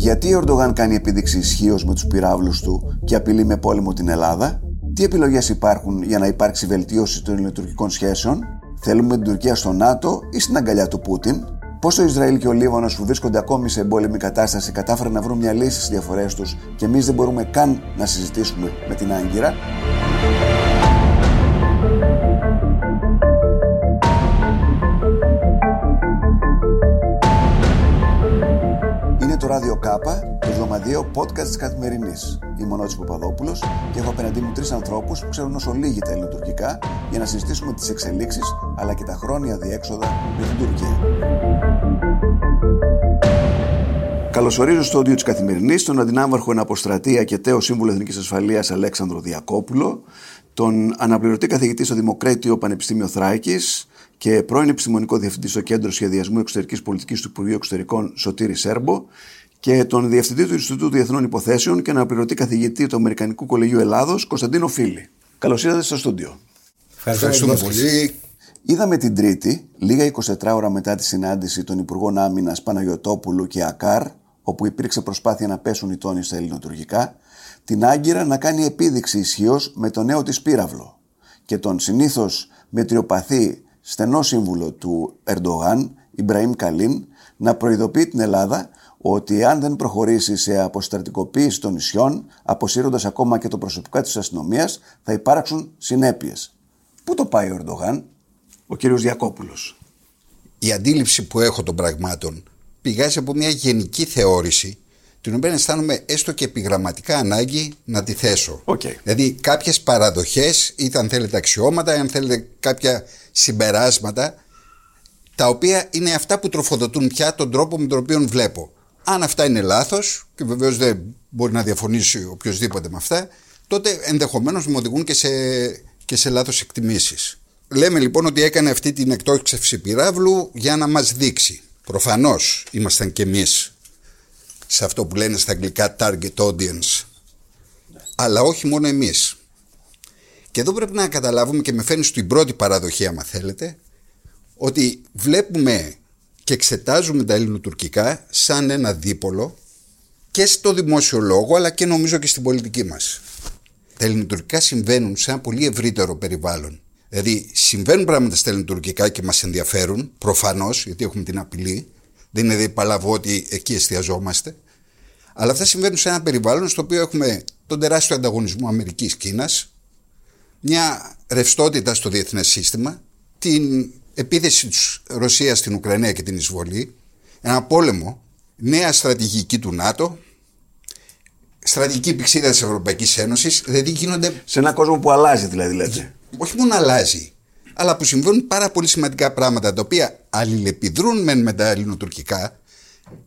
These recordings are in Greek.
Γιατί ο Ερντογάν κάνει επίδειξη ισχύως με τους πυράβλους του και απειλεί με πόλεμο την Ελλάδα; Τι επιλογές υπάρχουν για να υπάρξει βελτίωση των ελληνοτουρκικών σχέσεων; Θέλουμε την Τουρκία στο ΝΑΤΟ ή στην αγκαλιά του Πούτιν; Πώ το Ισραήλ και ο Λίβανος που βρίσκονται ακόμη σε εμπόλεμη κατάσταση κατάφεραν να βρουν μια λύση στις διαφορές τους και εμείς δεν μπορούμε καν να συζητήσουμε με την Άγκυρα; Ράδιο Κάπα, το εβδομαδιαίο podcast της Καθημερινής. Είμαι ο Νότη Παπαδόπουλος και έχω απέναντί μου τρεις ανθρώπους που ξέρουν όσο λίγοι τα ελληνοτουρκικά για να συζητήσουμε τις εξελίξεις αλλά και τα χρόνια διέξοδα με την Τουρκία. Καλωσορίζω στο όντιο της Καθημερινής τον αντινάμαρχο εναποστρατεία και τέο σύμβουλο Εθνικής Ασφαλείας Αλέξανδρο Διακόπουλο, τον αναπληρωτή καθηγητή στο Δημοκράτιο Πανεπιστήμιο Θράκης και πρώην επιστημονικό διευθυντή στο Κέντρο Σχεδιασμού Εξωτερικής Πολιτικής του Υπουργείου Εξωτερικών Σωτήρη Σέρμπο και τον διευθυντή του Ινστιτούτου Διεθνών Υποθέσεων και αναπληρωτή καθηγητή του Αμερικανικού Κολεγίου Ελλάδος, Κωνσταντίνο Φίλη. Καλώς ήρθατε στο στούντιο. Ευχαριστούμε πολύ. Είδαμε την Τρίτη, λίγα 24 ώρα μετά τη συνάντηση των Υπουργών Άμυνας Παναγιοτόπουλου και Ακάρ, όπου υπήρξε προσπάθεια να πέσουν οι τόνοι στα ελληνοτουρκικά, την Άγκυρα να κάνει επίδειξη ισχύως με το νέο της πύραυλο και τον συνήθως μετριοπαθή στενό σύμβουλο του Ερντογάν, Ιμπραήμ Καλίν, να προειδοποιεί την Ελλάδα ότι αν δεν προχωρήσει σε αποστρατικοποίηση των νησιών, αποσύροντας ακόμα και το προσωπικό της αστυνομίας, θα υπάρξουν συνέπειες. Πού το πάει ο Ερντογάν, ο κύριος Διακόπουλος. Η αντίληψη που έχω των πραγμάτων πηγάζει από μια γενική θεώρηση την οποία αισθάνομαι έστω και επιγραμματικά ανάγκη να τη θέσω. Okay. Δηλαδή κάποιες παραδοχές, είτε αν θέλετε αξιώματα, αν θέλετε κάποια συμπεράσματα, τα οποία είναι αυτά που τροφοδοτούν πια τον τρόπο με τον οποίο βλέπω. Αν αυτά είναι λάθος, και βεβαίως δεν μπορεί να διαφωνήσει οποιοδήποτε με αυτά, τότε ενδεχομένως μου οδηγούν και σε, και σε λάθος εκτιμήσεις. Λέμε λοιπόν ότι έκανε αυτή την εκτόξευση πυράβλου για να μας δείξει. Προφανώς ήμασταν κι εμείς σε αυτό που λένε στα αγγλικά target audience. Αλλά όχι μόνο εμείς. Και εδώ πρέπει να καταλάβουμε και με φαίνει στην πρώτη παραδοχή, άμα θέλετε, ότι βλέπουμε και εξετάζουμε τα ελληνοτουρκικά σαν ένα δίπολο και στο δημόσιο λόγο αλλά και νομίζω και στην πολιτική μας. Τα ελληνοτουρκικά συμβαίνουν σε ένα πολύ ευρύτερο περιβάλλον. Δηλαδή συμβαίνουν πράγματα στα ελληνοτουρκικά και μας ενδιαφέρουν προφανώς γιατί έχουμε την απειλή δεν είναι δηλαδή παλαβό ότι εκεί εστιαζόμαστε αλλά αυτά συμβαίνουν σε ένα περιβάλλον στο οποίο έχουμε τον τεράστιο ανταγωνισμό Αμερικής-Κίνας μια ρευστότητα στο διεθνές σύστημα την επίθεση της Ρωσίας στην Ουκρανία και την εισβολή, ένα πόλεμο, νέα στρατηγική του ΝΑΤΟ, στρατηγική πηξίδα της Ευρωπαϊκής Ένωσης, δηλαδή γίνονται... Σε έναν κόσμο που αλλάζει δηλαδή λέτε. Όχι μόνο αλλάζει, αλλά που συμβαίνουν πάρα πολύ σημαντικά πράγματα τα οποία αλληλεπιδρούν μεν με τα ελληνοτουρκικά,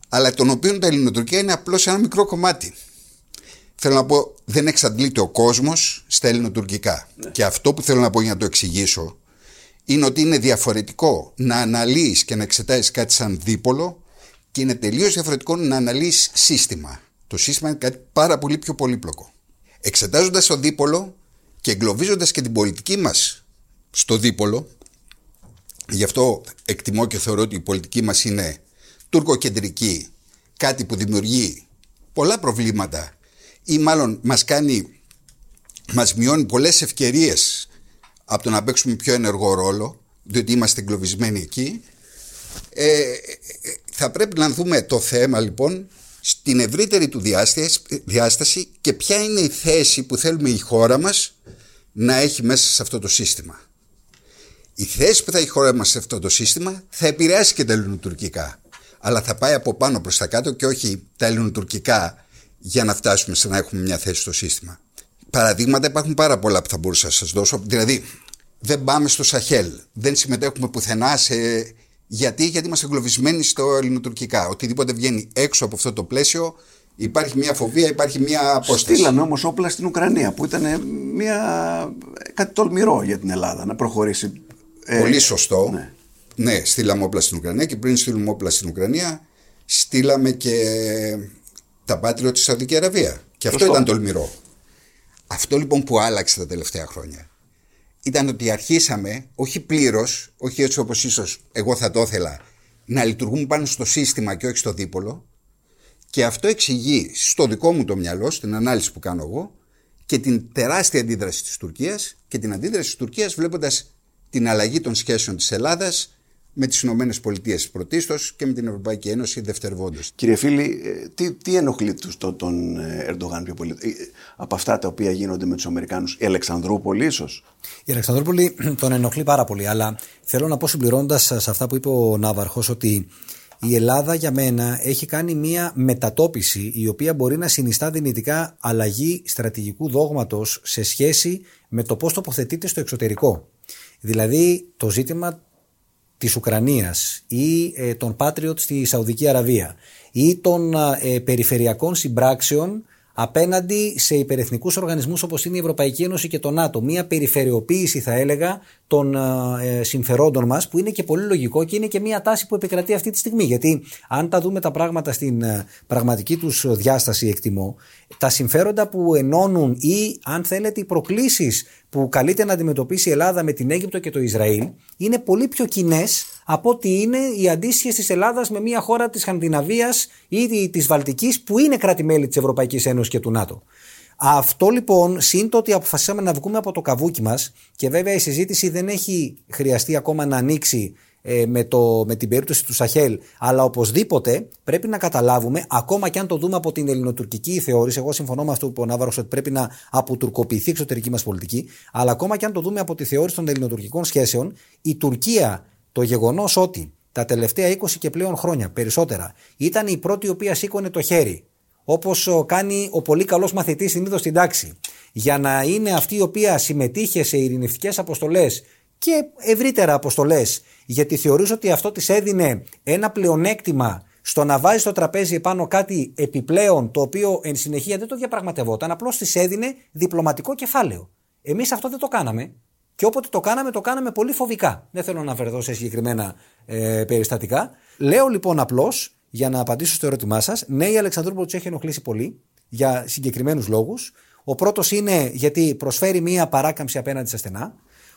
αλλά των οποίων τα ελληνοτουρκία είναι απλώς ένα μικρό κομμάτι. Θέλω να πω, δεν εξαντλείται ο κόσμος στα ελληνοτουρκικά. Ναι. Και αυτό που θέλω να πω για να το εξηγήσω είναι ότι είναι διαφορετικό να αναλύεις και να εξετάζεις κάτι σαν δίπολο και είναι τελείως διαφορετικό να αναλύεις σύστημα. Το σύστημα είναι κάτι πάρα πολύ πιο πολύπλοκο. Εξετάζοντας το δίπολο και εγκλωβίζοντας και την πολιτική μας στο δίπολο, γι' αυτό εκτιμώ και θεωρώ ότι η πολιτική μας είναι τουρκοκεντρική, κάτι που δημιουργεί πολλά προβλήματα ή μάλλον μας κάνει, μας μειώνει πολλές ευκαιρίες από το να παίξουμε πιο ενεργό ρόλο, διότι είμαστε εγκλωβισμένοι εκεί. Ε, θα πρέπει να δούμε το θέμα λοιπόν στην ευρύτερη του διάσταση και ποια είναι η θέση που θέλουμε η χώρα μας να έχει μέσα σε αυτό το σύστημα. Η θέση που θα έχει η χώρα μας σε αυτό το σύστημα θα επηρεάσει και τα ελληνοτουρκικά. Αλλά θα πάει από πάνω προς τα κάτω και όχι τα ελληνοτουρκικά για να φτάσουμε σε να έχουμε μια θέση στο σύστημα. Παραδείγματα υπάρχουν πάρα πολλά που θα μπορούσα να σας δώσω. Δηλαδή, δεν πάμε στο Σαχέλ. Δεν συμμετέχουμε πουθενά σε. Γιατί, γιατί είμαστε εγκλωβισμένοι στο ελληνοτουρκικά. Οτιδήποτε βγαίνει έξω από αυτό το πλαίσιο υπάρχει μια φοβία, υπάρχει μια απόσταση. Στείλανε όμως όπλα στην Ουκρανία που ήταν μια... κάτι τολμηρό για την Ελλάδα να προχωρήσει. Ε, Πολύ σωστό. Ναι. ναι, στείλαμε όπλα στην Ουκρανία και πριν στείλουμε όπλα στην Ουκρανία, στείλαμε και τα πάτρια της Σαουδική Αραβία. Και αυτό ήταν τολμηρό. Αυτό λοιπόν που άλλαξε τα τελευταία χρόνια ήταν ότι αρχίσαμε, όχι πλήρως, όχι έτσι όπως ίσως εγώ θα το ήθελα, να λειτουργούμε πάνω στο σύστημα και όχι στο δίπολο. Και αυτό εξηγεί στο δικό μου το μυαλό, στην ανάλυση που κάνω εγώ, και την τεράστια αντίδραση της Τουρκίας. Και την αντίδραση της Τουρκίας βλέποντας την αλλαγή των σχέσεων της Ελλάδας με τις Ηνωμένες Πολιτείες πρωτίστως και με την Ευρωπαϊκή Ένωση δευτερευόντως. Κύριε Φίλη, ε, τι, τι ενοχλεί τους, τον, τον ε, Ερντογάν πιο πολύ, ε, από αυτά τα οποία γίνονται με τους Αμερικάνους, η Αλεξανδρούπολη ίσως; Η Αλεξανδρούπολη τον ενοχλεί πάρα πολύ, αλλά θέλω να πω συμπληρώνοντας σε αυτά που είπε ο Ναύαρχος ότι η Ελλάδα για μένα έχει κάνει μια μετατόπιση η οποία μπορεί να συνιστά δυνητικά αλλαγή στρατηγικού δόγματος σε σχέση με το πώς τοποθετείται στο εξωτερικό. Δηλαδή το ζήτημα της Ουκρανίας ή ε, των Patriot στη Σαουδική Αραβία ή των ε, περιφερειακών συμπράξεων απέναντι σε υπερεθνικούς οργανισμούς όπως είναι η Ευρωπαϊκή Ένωση και το ΝΑΤΟ. Μία περιφερειοποίηση θα έλεγα των ε, συμφερόντων μας που είναι και πολύ λογικό και είναι και μία τάση που επικρατεί αυτή τη στιγμή. Γιατί αν τα δούμε τα πράγματα στην ε, πραγματική τους διάσταση εκτιμώ, τα συμφέροντα που ενώνουν ή αν θέλετε οι προκλήσεις που καλείται να αντιμετωπίσει η Ελλάδα με την Αίγυπτο και το Ισραήλ είναι πολύ πιο κοινές από ότι είναι οι αντίστοιχες της Ελλάδας με μια χώρα της Σκανδιναβίας ή της Βαλτικής που είναι κράτη-μέλη της Ευρωπαϊκής Ένωσης και του ΝΑΤΟ. Αυτό λοιπόν, σύν το ότι αποφασίσαμε να βγούμε από το καβούκι μας και βέβαια η συζήτηση δεν έχει χρειαστεί ακόμα να ανοίξει ε, με, το, με την περίπτωση του Σαχέλ, αλλά οπωσδήποτε πρέπει να καταλάβουμε, ακόμα και αν το δούμε από την ελληνοτουρκική θεώρηση, εγώ συμφωνώ με αυτό που είπε ο Ναύαρο, ότι πρέπει να αποτουρκοποιηθεί η εξωτερική μας πολιτική, αλλά ακόμα και αν το δούμε από τη θεώρηση των ελληνοτουρκικών σχέσεων, η Τουρκία, το γεγονός ότι τα τελευταία 20 και πλέον χρόνια περισσότερα ήταν η πρώτη η οποία σήκωνε το χέρι, όπως κάνει ο πολύ καλός μαθητής συνήθως στην τάξη, για να είναι αυτή η οποία συμμετείχε σε ειρηνευτικές αποστολές και ευρύτερα αποστολές, γιατί θεωρούσε ότι αυτό της έδινε ένα πλεονέκτημα στο να βάζει στο τραπέζι επάνω κάτι επιπλέον, το οποίο εν συνεχεία δεν το διαπραγματευόταν, απλώς της έδινε διπλωματικό κεφάλαιο. Εμείς αυτό δεν το κάναμε. Και όποτε το κάναμε, το κάναμε πολύ φοβικά. Δεν θέλω να αναφερθώ σε συγκεκριμένα ε, περιστατικά. Λέω λοιπόν απλώς, για να απαντήσω στο ερώτημά σας, ναι, η Αλεξανδρούπολη του έχει ενοχλήσει πολύ για συγκεκριμένους λόγους. Ο πρώτος είναι γιατί προσφέρει μία παράκαμψη απέναντι σε στενά.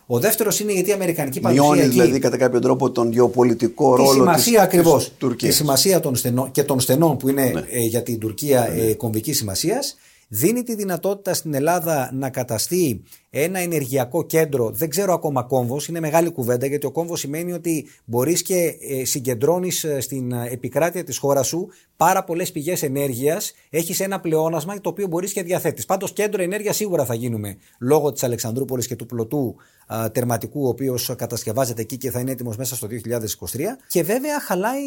Ο δεύτερος είναι γιατί η Αμερικανική παρουσία. Μειώνει δηλαδή κατά κάποιο τρόπο τον γεωπολιτικό ρόλο τη σημασία ακριβώς. Της σημασία των στενών και των στενών που είναι ναι. ε, για την Τουρκία ναι. ε, κομβική σημασίας. Δίνει τη δυνατότητα στην Ελλάδα να καταστεί ένα ενεργειακό κέντρο, δεν ξέρω ακόμα κόμβος, είναι μεγάλη κουβέντα γιατί ο κόμβος σημαίνει ότι μπορείς και ε, συγκεντρώνεις ε, στην ε, επικράτεια της χώρας σου πάρα πολλές πηγές ενέργειας, έχεις ένα πλεόνασμα το οποίο μπορείς και διαθέτεις. Πάντως κέντρο ενέργειας σίγουρα θα γίνουμε λόγω της Αλεξανδρούπολης και του πλωτού τερματικού, ο οποίος κατασκευάζεται εκεί και θα είναι έτοιμος μέσα στο 2023. Και βέβαια χαλάει,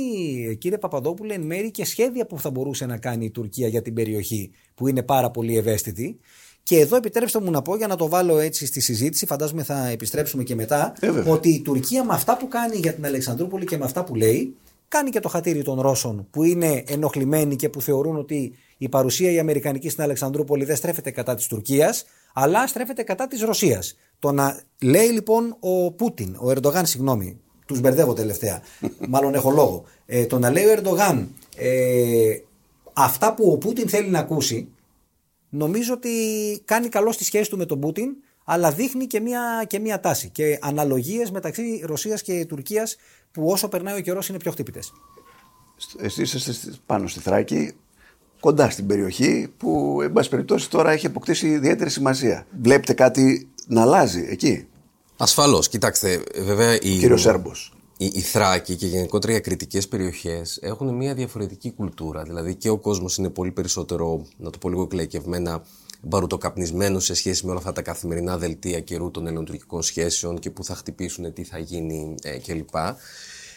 κύριε Παπαδόπουλε, εν μέρη και σχέδια που θα μπορούσε να κάνει η Τουρκία για την περιοχή, που είναι πάρα πολύ ευαίσθητη. Και εδώ επιτρέψτε μου να πω για να το βάλω έτσι στη συζήτηση, φαντάζομαι θα επιστρέψουμε και μετά, ε, ότι η Τουρκία με αυτά που κάνει για την Αλεξανδρούπολη και με αυτά που λέει, κάνει και το χατήρι των Ρώσων που είναι ενοχλημένοι και που θεωρούν ότι η παρουσία η Αμερικανική στην Αλεξανδρούπολη δεν στρέφεται κατά της Τουρκίας, αλλά στρέφεται κατά της Ρωσίας. Το να λέει λοιπόν ο Πούτιν, ο Ερντογάν, συγγνώμη, τους μπερδεύω τελευταία, μάλλον έχω λόγο. Ε, το να λέει ο Ερντογάν ε, αυτά που ο Πούτιν θέλει να ακούσει, νομίζω ότι κάνει καλό στη σχέση του με τον Πούτιν, αλλά δείχνει και μια, και μια τάση και αναλογίες μεταξύ Ρωσίας και Τουρκίας που όσο περνάει ο καιρός είναι πιο χτύπητε. Εσείς είστε πάνω στη Θράκη, κοντά στην περιοχή που, εν πάση περιπτώσει, τώρα έχει αποκτήσει ιδιαίτερη σημασία. Βλέπετε κάτι να αλλάζει εκεί; Ασφαλώς. Κοιτάξτε, βέβαια. Η... Κύριος Σέρμπος η, η Θράκη και γενικότερα οι ακριτικές περιοχές έχουν μια διαφορετική κουλτούρα. Δηλαδή και ο κόσμος είναι πολύ περισσότερο, να το πω λίγο κλαϊκευμένα, μπαρουτοκαπνισμένο σε σχέση με όλα αυτά τα καθημερινά δελτία καιρού των ελληνοτουρκικών σχέσεων και πού θα χτυπήσουν, τι θα γίνει ε, κλπ.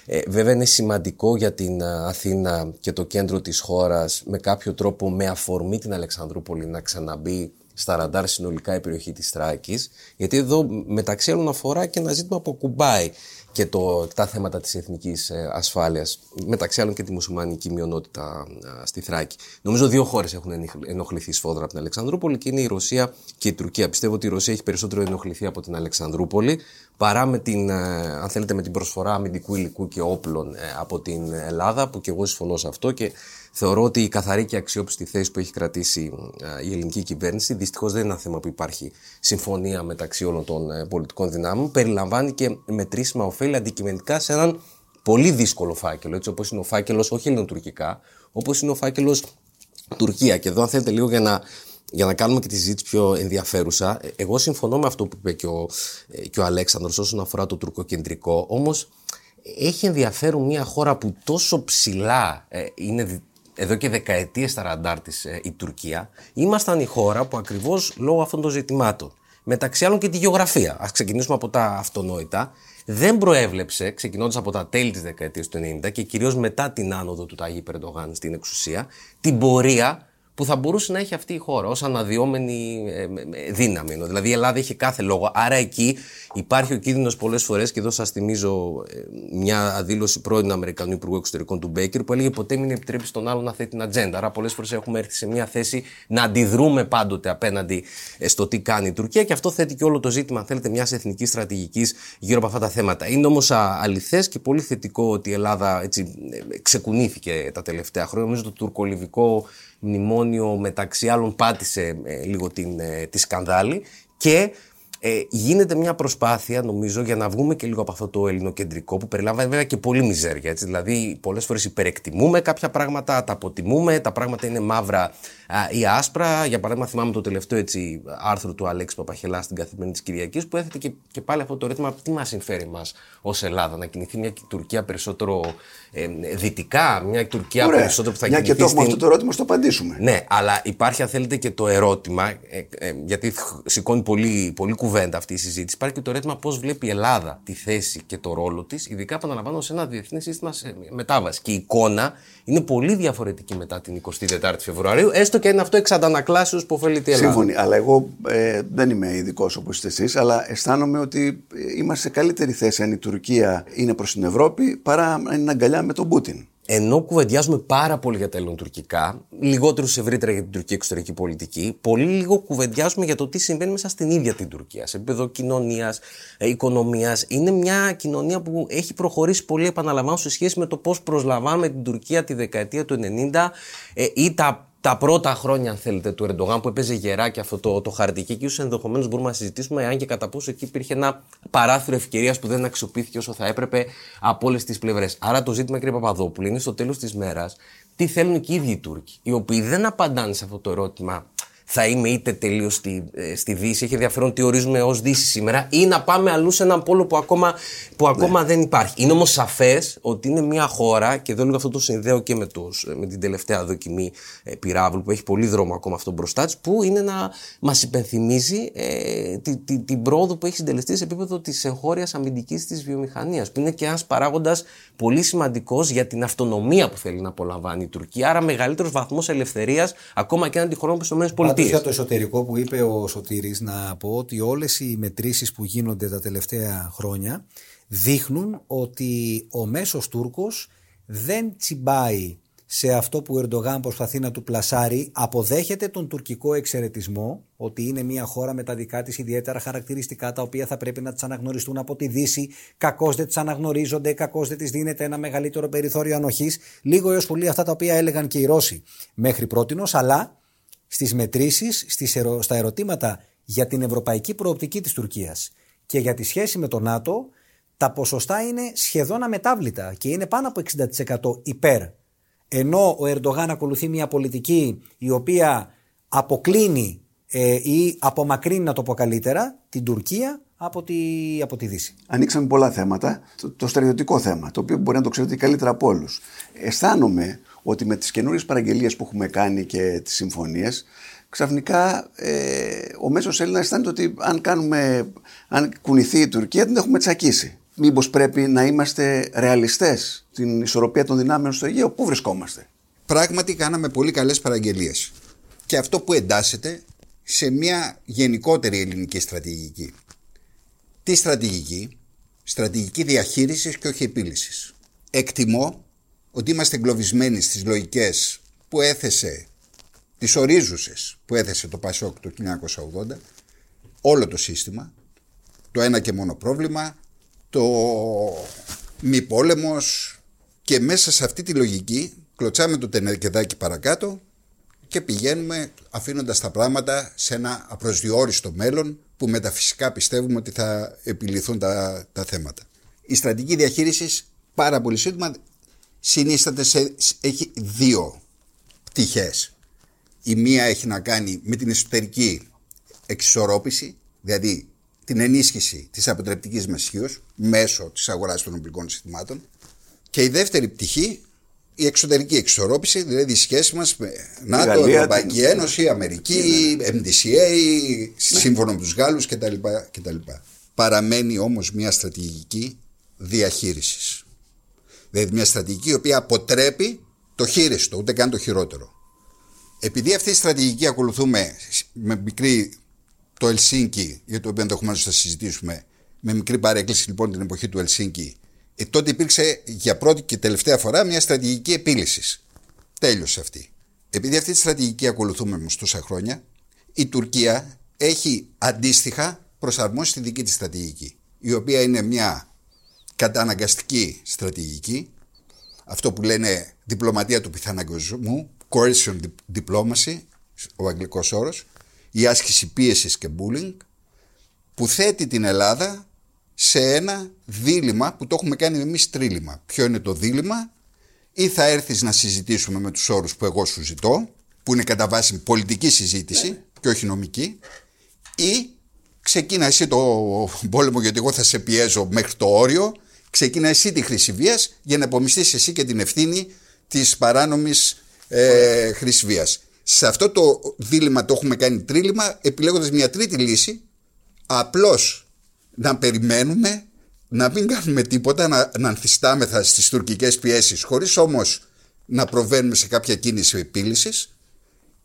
Ε, βέβαια είναι σημαντικό για την Αθήνα και το κέντρο της χώρας με κάποιο τρόπο με αφορμή την Αλεξανδρούπολη να ξαναμπεί στα ραντάρ συνολικά η περιοχή της Θράκης γιατί εδώ μεταξύ άλλων αφορά και ένα ζήτημα που ακουμπάει και το, τα θέματα της εθνικής ε, ασφάλειας, μεταξύ άλλων και τη μουσουλμανική μειονότητα ε, στη Θράκη. Νομίζω δύο χώρες έχουν ενοχληθεί σφόδρα από την Αλεξανδρούπολη και είναι η Ρωσία και η Τουρκία. Πιστεύω ότι η Ρωσία έχει περισσότερο ενοχληθεί από την Αλεξανδρούπολη παρά με την, ε, αν θέλετε, με την προσφορά αμυντικού υλικού και όπλων από την Ελλάδα, που και εγώ συμφωνώ σε αυτό και Θεωρώ ότι η καθαρή και αξιόπιστη θέση που έχει κρατήσει η ελληνική κυβέρνηση, δυστυχώς δεν είναι ένα θέμα που υπάρχει συμφωνία μεταξύ όλων των ε, πολιτικών δυνάμεων, περιλαμβάνει και μετρήσιμα ωφέλη αντικειμενικά σε έναν πολύ δύσκολο φάκελο, έτσι όπως είναι ο φάκελος όχι ελληνοτουρκικά, όπως είναι ο φάκελος Τουρκία. Και εδώ, αν θέλετε, λίγο για να, για να κάνουμε και τη συζήτηση πιο ενδιαφέρουσα, ε, εγώ συμφωνώ με αυτό που είπε και ο, ε, και ο Αλέξανδρος όσον αφορά το τουρκοκεντρικό. Όμως, έχει ενδιαφέρον μια χώρα που τόσο ψηλά ε, είναι εδώ και δεκαετίες στα ραντάρ της η Τουρκία. Ήμασταν η χώρα που ακριβώς λόγω αυτών των ζητημάτων, μεταξύ άλλων και τη γεωγραφία, ας ξεκινήσουμε από τα αυτονόητα, δεν προέβλεψε, ξεκινώντας από τα τέλη της δεκαετίας του 90 και κυρίως μετά την άνοδο του Ταγί Περντογάν στην εξουσία, την πορεία που θα μπορούσε να έχει αυτή η χώρα ως αναδυόμενη ε, δύναμη. Δηλαδή η Ελλάδα είχε κάθε λόγο. Άρα εκεί υπάρχει ο κίνδυνος πολλές φορές, και εδώ σας θυμίζω ε, μια δήλωση πρώην Αμερικανού Υπουργού Εξωτερικών του Μπέικερ, που έλεγε ποτέ μην επιτρέπει στον άλλον να θέτει την ατζέντα. Άρα πολλές φορές έχουμε έρθει σε μια θέση να αντιδρούμε πάντοτε απέναντι ε, στο τι κάνει η Τουρκία και αυτό θέτει και όλο το ζήτημα, αν θέλετε, μιας εθνικής στρατηγικής γύρω από αυτά τα θέματα. Είναι όμως αληθές και πολύ θετικό ότι η Ελλάδα έτσι, ξεκουνήθηκε τα τελευταία χρόνια. Νομίζω το τουρκολιβικό μνημόνιο μεταξύ άλλων πάτησε ε, λίγο την, ε, τη σκανδάλη και ε, γίνεται μια προσπάθεια, νομίζω, για να βγούμε και λίγο από αυτό το ελληνοκεντρικό που περιλαμβάνει βέβαια και πολύ μιζέρια. Έτσι. Δηλαδή, πολλές φορές υπερεκτιμούμε κάποια πράγματα, τα αποτιμούμε, τα πράγματα είναι μαύρα ή άσπρα. Για παράδειγμα, θυμάμαι το τελευταίο έτσι, άρθρο του Αλέξη Παπαχελά στην καθημερινή της Κυριακής που έθετε και, και πάλι αυτό το ερώτημα: Τι μας συμφέρει μα ως Ελλάδα, να κινηθεί μια Τουρκία περισσότερο ε, δυτικά, μια Τουρκία Ωραία. περισσότερο που θα μια κινηθεί. Και το έχουμε αυτό το ερώτημα, στο απαντήσουμε. Ναι, αλλά υπάρχει, αν θέλετε, και το ερώτημα, ε, ε, γιατί σηκώνει πολύ, πολύ κουβέντα αυτή η συζήτηση. Υπάρχει και το ερώτημα πώς βλέπει η Ελλάδα τη θέση και το ρόλο της, ειδικά επαναλαμβάνω σε ένα διεθνή σύστημα μετάβαση. Και η εικόνα είναι πολύ διαφορετική μετά την 24η Φεβρουαρίου, έστω και είναι αυτό εξ αντανακλάσεω που ωφελεί τη Ελλάδα. Σύμφωνοι, αλλά εγώ ε, δεν είμαι ειδικός όπως είστε εσείς, αλλά αισθάνομαι ότι είμαστε σε καλύτερη θέση αν η Τουρκία είναι προς την Ευρώπη παρά αν είναι αγκαλιά με τον Πούτιν ενώ κουβεντιάζουμε πάρα πολύ για τα ελληνοτουρκικά, λιγότερο σε ευρύτερα για την τουρκική εξωτερική πολιτική, πολύ λίγο κουβεντιάζουμε για το τι συμβαίνει μέσα στην ίδια την Τουρκία. Σε επίπεδο κοινωνίας, ε, οικονομίας. Είναι μια κοινωνία που έχει προχωρήσει πολύ, επαναλαμβάνω, σε σχέση με το πώς προσλαμβάνουμε την Τουρκία τη δεκαετία του 90 ε, ή τα τα πρώτα χρόνια, αν θέλετε, του Ερντογάν που έπαιζε γεράκι αυτό το, το χαρτί και ίσω ενδεχομένως μπορούμε να συζητήσουμε αν και κατά πόσο εκεί υπήρχε ένα παράθυρο ευκαιρίας που δεν αξιοποιήθηκε όσο θα έπρεπε από όλες τις πλευρές. Άρα το ζήτημα, κύριε Παπαδόπουλο, είναι στο τέλος της μέρας τι θέλουν και οι ίδιοι οι Τούρκοι, οι οποίοι δεν απαντάνε σε αυτό το ερώτημα θα είμαι είτε τελείως στη, ε, στη Δύση, έχει ενδιαφέρον τι ορίζουμε ως Δύση σήμερα, ή να πάμε αλλού σε έναν πόλο που ακόμα, που ακόμα ναι. δεν υπάρχει. Είναι όμως σαφές ότι είναι μια χώρα, και εδώ λίγο αυτό το συνδέω και με, τους, με την τελευταία δοκιμή ε, πυράβλου, που έχει πολύ δρόμο ακόμα αυτό μπροστά της, που είναι να μας υπενθυμίζει ε, τη, τη, την πρόοδο που έχει συντελεστεί σε επίπεδο της εγχώριας αμυντικής της βιομηχανίας, που είναι και ένας παράγοντας πολύ σημαντικός για την αυτονομία που θέλει να απολαμβάνει η Τουρκία. Άρα, μεγαλύτερος βαθμός ελευθερίας ακόμα και έναν τη χρόνο που ΗΠΑ για το εσωτερικό που είπε ο Σωτήρης να πω ότι όλες οι μετρήσεις που γίνονται τα τελευταία χρόνια δείχνουν ότι ο μέσος Τούρκος δεν τσιμπάει σε αυτό που ο Ερντογάν προσπαθεί να του πλασάρει, αποδέχεται τον τουρκικό εξαιρετισμό, ότι είναι μια χώρα με τα δικά της ιδιαίτερα χαρακτηριστικά, τα οποία θα πρέπει να τις αναγνωριστούν από τη Δύση. Κακώς δεν τις αναγνωρίζονται, κακώς δεν τη δίνεται ένα μεγαλύτερο περιθώριο ανοχής. Λίγο έως πολύ αυτά τα οποία έλεγαν και οι Ρώσοι μέχρι πρότινο, αλλά στις μετρήσεις, στις στα ερωτήματα για την ευρωπαϊκή προοπτική της Τουρκίας και για τη σχέση με το ΝΑΤΟ, τα ποσοστά είναι σχεδόν αμετάβλητα και είναι πάνω από 60% υπέρ. Ενώ ο Ερντογάν ακολουθεί μια πολιτική η οποία αποκλίνει ε, ή απομακρύνει, να το πω καλύτερα, την Τουρκία από τη, από τη Δύση. Ανοίξαμε πολλά θέματα. Το, το στρατιωτικό θέμα, το οποίο μπορεί να το ξέρετε καλύτερα από όλους. Αισθάνομαι ότι με τις καινούριες παραγγελίες που έχουμε κάνει και τις συμφωνίες ξαφνικά ε, ο μέσος Έλληνας αισθάνεται ότι αν, κάνουμε, αν κουνηθεί η Τουρκία την έχουμε τσακίσει. Μήπως πρέπει να είμαστε ρεαλιστές στην ισορροπία των δυνάμεων στο Αιγαίο; Πού βρισκόμαστε; Πράγματι κάναμε πολύ καλές παραγγελίες. Και αυτό που εντάσσεται σε μια γενικότερη ελληνική στρατηγική. Τι στρατηγική; Στρατηγική διαχείρισης και όχι επίλυσης. Εκτιμώ ότι είμαστε εγκλωβισμένοι στις λογικές που έθεσε, τις ορίζουσες που έθεσε το Πασόκ το 1980, όλο το σύστημα, το ένα και μόνο πρόβλημα, το μη πόλεμος και μέσα σε αυτή τη λογική κλωτσάμε το τενεκεδάκι παρακάτω και πηγαίνουμε αφήνοντας τα πράγματα σε ένα απροσδιόριστο μέλλον που μεταφυσικά πιστεύουμε ότι θα επιληθούν τα, τα θέματα. Η στρατηγική διαχείρισης πάρα πολύ σύντομα συνίσταται σε, έχει δύο πτυχές. Η μία έχει να κάνει με την εσωτερική εξισορρόπηση, δηλαδή την ενίσχυση της αποτρεπτικής μεσχείου μέσω της αγοράς των οπλικών συστημάτων και η δεύτερη πτυχή η εξωτερική εξισορρόπηση, δηλαδή η σχέση μας με ΝΑΤΟ, Γαλλία, Ευρωπαϊκή την- Ένωση, Αμερική, MDCA, σύμφωνο με τους Γάλλους κτλ. κτλ. Παραμένει όμως μια στρατηγική διαχείρισης. Δηλαδή μια στρατηγική η οποία αποτρέπει το χείριστο, ούτε καν το χειρότερο. Επειδή αυτή η στρατηγική ακολουθούμε με μικρή το Ελσίνκι, για το οποίο ενδεχομένως θα συζητήσουμε, με μικρή παρέκκληση λοιπόν την εποχή του Ελσίνκι, ε, τότε υπήρξε για πρώτη και τελευταία φορά μια στρατηγική επίλυσης. Τέλειωσε αυτή. Επειδή αυτή τη στρατηγική ακολουθούμε μες τόσα χρόνια, η Τουρκία έχει αντίστοιχα προσαρμόσει τη δική της στρατηγική, η οποία είναι μια καταναγκαστική στρατηγική, αυτό που λένε διπλωματία του πιθαναγκοσμού, coercion diplomacy, ο αγγλικός όρος, η άσκηση πίεσης και bullying, που θέτει την Ελλάδα σε ένα δίλημα που το έχουμε κάνει εμείς τρίλημα. Ποιο είναι το δίλημα, ή θα έρθεις να συζητήσουμε με τους όρους που εγώ σου ζητώ, που είναι κατά βάση πολιτική συζήτηση και όχι νομική, ή ξεκίνα εσύ το πόλεμο γιατί εγώ θα σε πιέζω μέχρι το όριο, ξεκίνα εσύ τη χρήση βίας για να απομιστείς εσύ και την ευθύνη της παράνομης ε, χρήσης βίας. Σε αυτό το δίλημα το έχουμε κάνει τρίλημα επιλέγοντας μια τρίτη λύση απλώς να περιμένουμε να μην κάνουμε τίποτα, να, να ανθιστάμεθα στις τουρκικές πιέσεις χωρίς όμως να προβαίνουμε σε κάποια κίνηση επίλυσης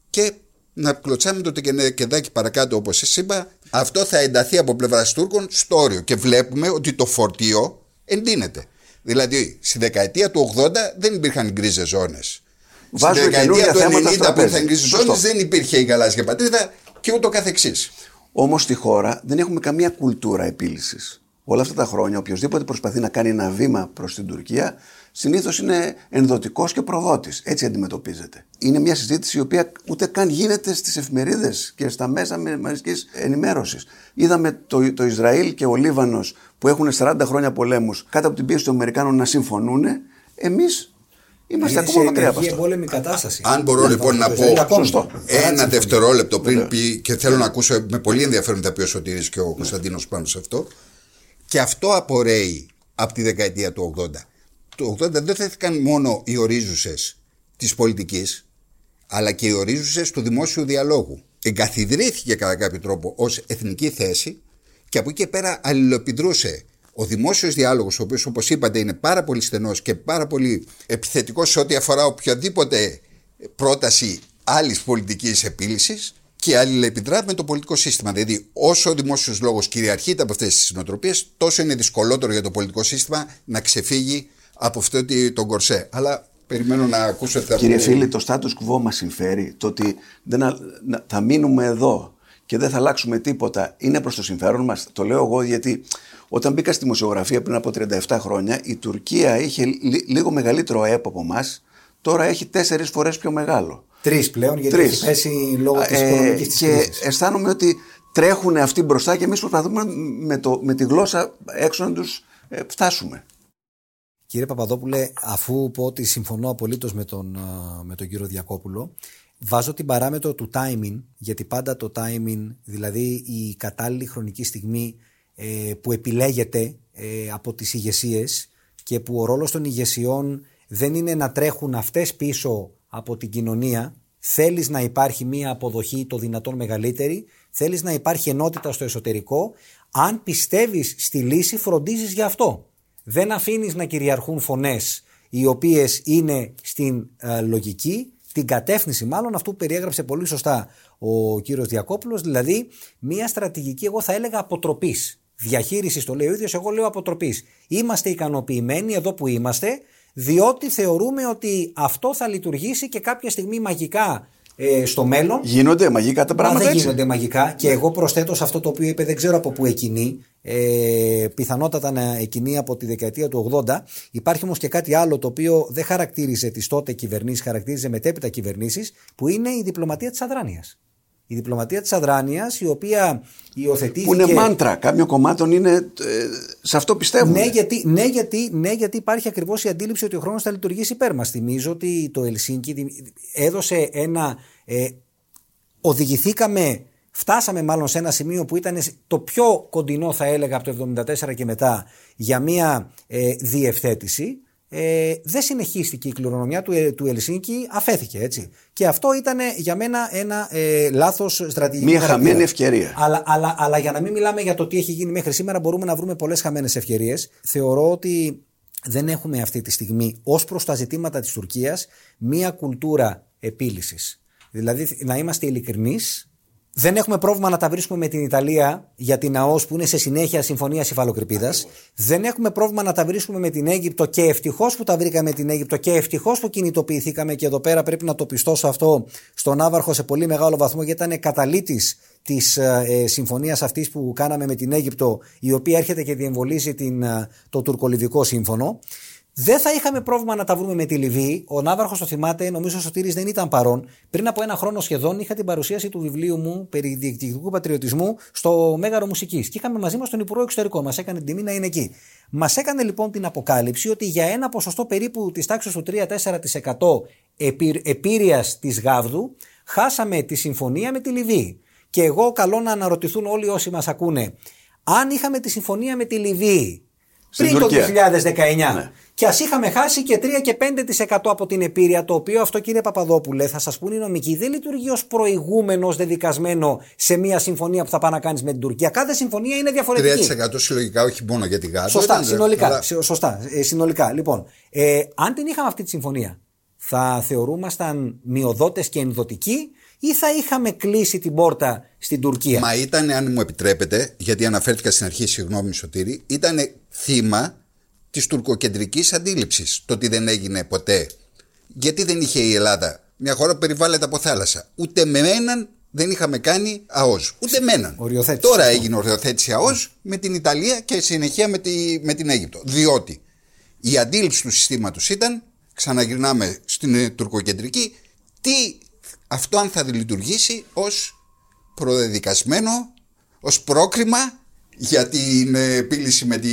και να κλωτσάμε το τεκενέ- κεδάκι παρακάτω όπως σας είπα αυτό θα ενταθεί από πλευράς Τούρκων στο όριο και βλέπουμε ότι το φορτίο εντείνεται. Δηλαδή στη δεκαετία του 80 δεν υπήρχαν γκρίζες ζώνες. Στη Βάζουμε δεκαετία καινούργια του θέματα 90 στο που τραπέζι. ήρθαν γκρίζες Σωστό. ζώνες δεν υπήρχε η γαλάζια πατρίδα και ούτω καθεξής. Όμως στη χώρα δεν έχουμε καμία κουλτούρα επίλυσης. Όλα αυτά τα χρόνια, οποιοδήποτε προσπαθεί να κάνει ένα βήμα προς την Τουρκία, συνήθως είναι ενδοτικός και προδότης. Έτσι αντιμετωπίζεται. Είναι μια συζήτηση η οποία ούτε καν γίνεται στις εφημερίδες και στα μέσα μαζική ενημέρωσης. Είδαμε το, το Ισραήλ και ο Λίβανος που έχουν 40 χρόνια πολέμους κάτω από την πίεση των Αμερικάνων να συμφωνούν. Εμείς είμαστε Είναι ακόμα σε μακριά από ενεργή αυτό. εμπόλεμη κατάσταση. Αν μπορώ λοιπόν να Το πω Ισραήλ ακόμη. Σωστό. Παρά τη ένα συμφωνία. δευτερόλεπτο πριν πει και θέλω να ακούσω με πολύ ενδιαφέρον τα πει ο Σωτήρης και ο Κωνσταντίνος πάνω σε αυτό και αυτό απορρέει από τη δεκαετία του 80. Το 80 δεν θέθηκαν μόνο οι ορίζουσες της πολιτικής αλλά και οι ορίζουσες του δημόσιου διαλόγου. Εγκαθιδρύθηκε κατά κάποιο τρόπο ως εθνική θέση και από εκεί και πέρα αλληλοεπιδρούσε ο δημόσιος διάλογος, ο οποίος όπως είπατε είναι πάρα πολύ στενός και πάρα πολύ επιθετικός σε ό,τι αφορά οποιαδήποτε πρόταση άλλης πολιτικής επίλυσης και αλληλεπιδρά με το πολιτικό σύστημα. Δηλαδή, όσο ο δημόσιος λόγος κυριαρχείται από αυτές τις νοοτροπίε, τόσο είναι δυσκολότερο για το πολιτικό σύστημα να ξεφύγει από αυτό το- τον κορσέ. Αλλά περιμένω να ακούσω τι θα Κύριε πω. φίλοι, το status quo μας συμφέρει. Το ότι δεν, α- να- θα μείνουμε εδώ και δεν θα αλλάξουμε τίποτα είναι προς το συμφέρον μας. Το λέω εγώ γιατί όταν μπήκα στη δημοσιογραφία πριν από 37 χρόνια η Τουρκία είχε λι- λίγο μεγαλύτερο ΑΕΠ από εμάς. Τώρα έχει τέσσερις φορές πιο μεγάλο. Τρεις πλέον, γιατί Τρεις. έχει πέσει λόγω της Ε, οικονομικής της και κρίσης. αισθάνομαι ότι τρέχουν αυτοί μπροστά και εμείς προσπαθούμε με, το, με τη γλώσσα έξω να τους ε, φτάσουμε. Κύριε Παπαδόπουλε, αφού πω ότι συμφωνώ απολύτως με τον, α, με τον κύριο Διακόπουλο, βάζω την παράμετρο του timing, γιατί πάντα το timing, δηλαδή η κατάλληλη χρονική στιγμή ε, που επιλέγεται ε, από τις ηγεσίες και που ο ρόλος των ηγεσιών δεν είναι να τρέχουν αυτές πίσω από την κοινωνία, θέλεις να υπάρχει μία αποδοχή το δυνατόν μεγαλύτερη, θέλεις να υπάρχει ενότητα στο εσωτερικό, αν πιστεύεις στη λύση φροντίζεις γι' αυτό. Δεν αφήνεις να κυριαρχούν φωνές οι οποίες είναι στην ε, λογική, την κατεύθυνση μάλλον αυτού που περιέγραψε πολύ σωστά ο κύριος Διακόπουλος, δηλαδή μια στρατηγική εγώ θα έλεγα αποτροπής. Διαχείρισης το λέει ο ίδιος, εγώ λέω αποτροπής. Είμαστε ικανοποιημένοι εδώ που είμαστε, διότι θεωρούμε ότι αυτό θα λειτουργήσει και κάποια στιγμή μαγικά ε, στο μέλλον Γίνονται μαγικά τα Μα πράγματα δεν έτσι. γίνονται μαγικά και εγώ προσθέτω σε αυτό το οποίο είπε, δεν ξέρω από πού εκκινεί. Ε, πιθανότατα να εκκινεί από τη δεκαετία του 80. Υπάρχει όμως και κάτι άλλο το οποίο δεν χαρακτήριζε τις τότε κυβερνήσεις, χαρακτήριζε μετέπειτα κυβερνήσεις, που είναι η διπλωματία της αδράνειας. Η διπλωματία της αδράνειας, η οποία υιοθετήθηκε. Που είναι μάντρα. Κάποιο κομμάτων είναι. ε, σε αυτό πιστεύουν. Ναι γιατί, ναι, γιατί, ναι, γιατί υπάρχει ακριβώς η αντίληψη ότι ο χρόνος θα λειτουργήσει υπέρ μας. Θυμίζω ότι το Ελσίνκι δη- έδωσε ένα ε, οδηγηθήκαμε, φτάσαμε μάλλον σε ένα σημείο που ήταν το πιο κοντινό θα έλεγα από το 1974 και μετά για μια ε, διευθέτηση ε, δεν συνεχίστηκε η κληρονομιά του, ε, του Ελσίνκη, αφέθηκε έτσι. Και αυτό ήταν για μένα ένα ε, λάθος στρατηγικό. Μια χαμένη ευκαιρία. Αλλά, αλλά, αλλά για να μην μιλάμε για το τι έχει γίνει μέχρι σήμερα, μπορούμε να βρούμε πολλές χαμένες ευκαιρίες. Θεωρώ ότι δεν έχουμε αυτή τη στιγμή ως προς τα ζητήματα της Τουρκίας μία κουλτούρα επίλυσης. Δηλαδή, να είμαστε ειλικρινείς, δεν έχουμε πρόβλημα να τα βρίσκουμε με την Ιταλία για την ΑΟΣ που είναι σε συνέχεια συμφωνία υφαλοκρηπίδα. Δεν έχουμε πρόβλημα να τα βρίσκουμε με την Αίγυπτο και ευτυχώς που τα βρήκαμε με την Αίγυπτο και ευτυχώς που κινητοποιηθήκαμε. Και εδώ πέρα πρέπει να το πιστώσω αυτό στον Άβαρχο σε πολύ μεγάλο βαθμό γιατί ήταν καταλήτης της ε, συμφωνίας αυτής που κάναμε με την Αίγυπτο, η οποία έρχεται και διεμβολίζει την, ε, το τουρκολιβικό σύμφωνο. Δεν θα είχαμε πρόβλημα να τα βρούμε με τη Λιβύη. Ο Ναύαρχος το θυμάται, νομίζω ο Σωτήρης δεν ήταν παρόν. Πριν από ένα χρόνο σχεδόν είχα την παρουσίαση του βιβλίου μου περί διεκτικού πατριωτισμού στο Μέγαρο Μουσικής. Και είχαμε μαζί μας τον Υπουργό Εξωτερικό. Μας έκανε την τιμή να είναι εκεί. Μας έκανε λοιπόν την αποκάλυψη ότι για ένα ποσοστό περίπου της τάξης του 3-4% επίρρεια της Γάβδου χάσαμε τη συμφωνία με τη Λιβύη. Και εγώ καλό να αναρωτηθούν όλοι όσοι μας ακούνε, αν είχαμε τη συμφωνία με τη Λιβύη πριν το 2019. Και ας είχαμε χάσει και 3 και 5% από την επίρρεια, το οποίο αυτό κύριε Παπαδόπουλε, θα σας πούνε οι νομικοί, δεν λειτουργεί ως προηγούμενος δεδικασμένο σε μια συμφωνία που θα πάει να κάνεις με την Τουρκία. Κάθε συμφωνία είναι διαφορετική. 3% συλλογικά, όχι μόνο για την Γάζα. Σωστά, συνολικά. Σωστά, ε, συνολικά. Λοιπόν, ε, αν την είχαμε αυτή τη συμφωνία, θα θεωρούμασταν μειοδότες και ενδοτικοί ή θα είχαμε κλείσει την πόρτα στην Τουρκία; Μα ήταν, αν μου επιτρέπετε, γιατί αναφέρθηκα στην αρχή, συγγνώμη Σωτήρη, ήταν θύμα της τουρκοκεντρικής αντίληψης. Το ότι δεν έγινε ποτέ. Γιατί δεν είχε η Ελλάδα μια χώρα που περιβάλλεται από θάλασσα. Ούτε με έναν δεν είχαμε κάνει ΑΟΣ. Ούτε με έναν. Τώρα έγινε οριοθέτηση ΑΟΣ με την Ιταλία και συνεχεία με, τη, με την Αίγυπτο. Διότι η αντίληψη του συστήματος ήταν, ξαναγυρνάμε στην τουρκοκεντρική, τι αυτό αν θα λειτουργήσει ως προδεδικασμένο, ως πρόκριμα για την επίλυση με, τη,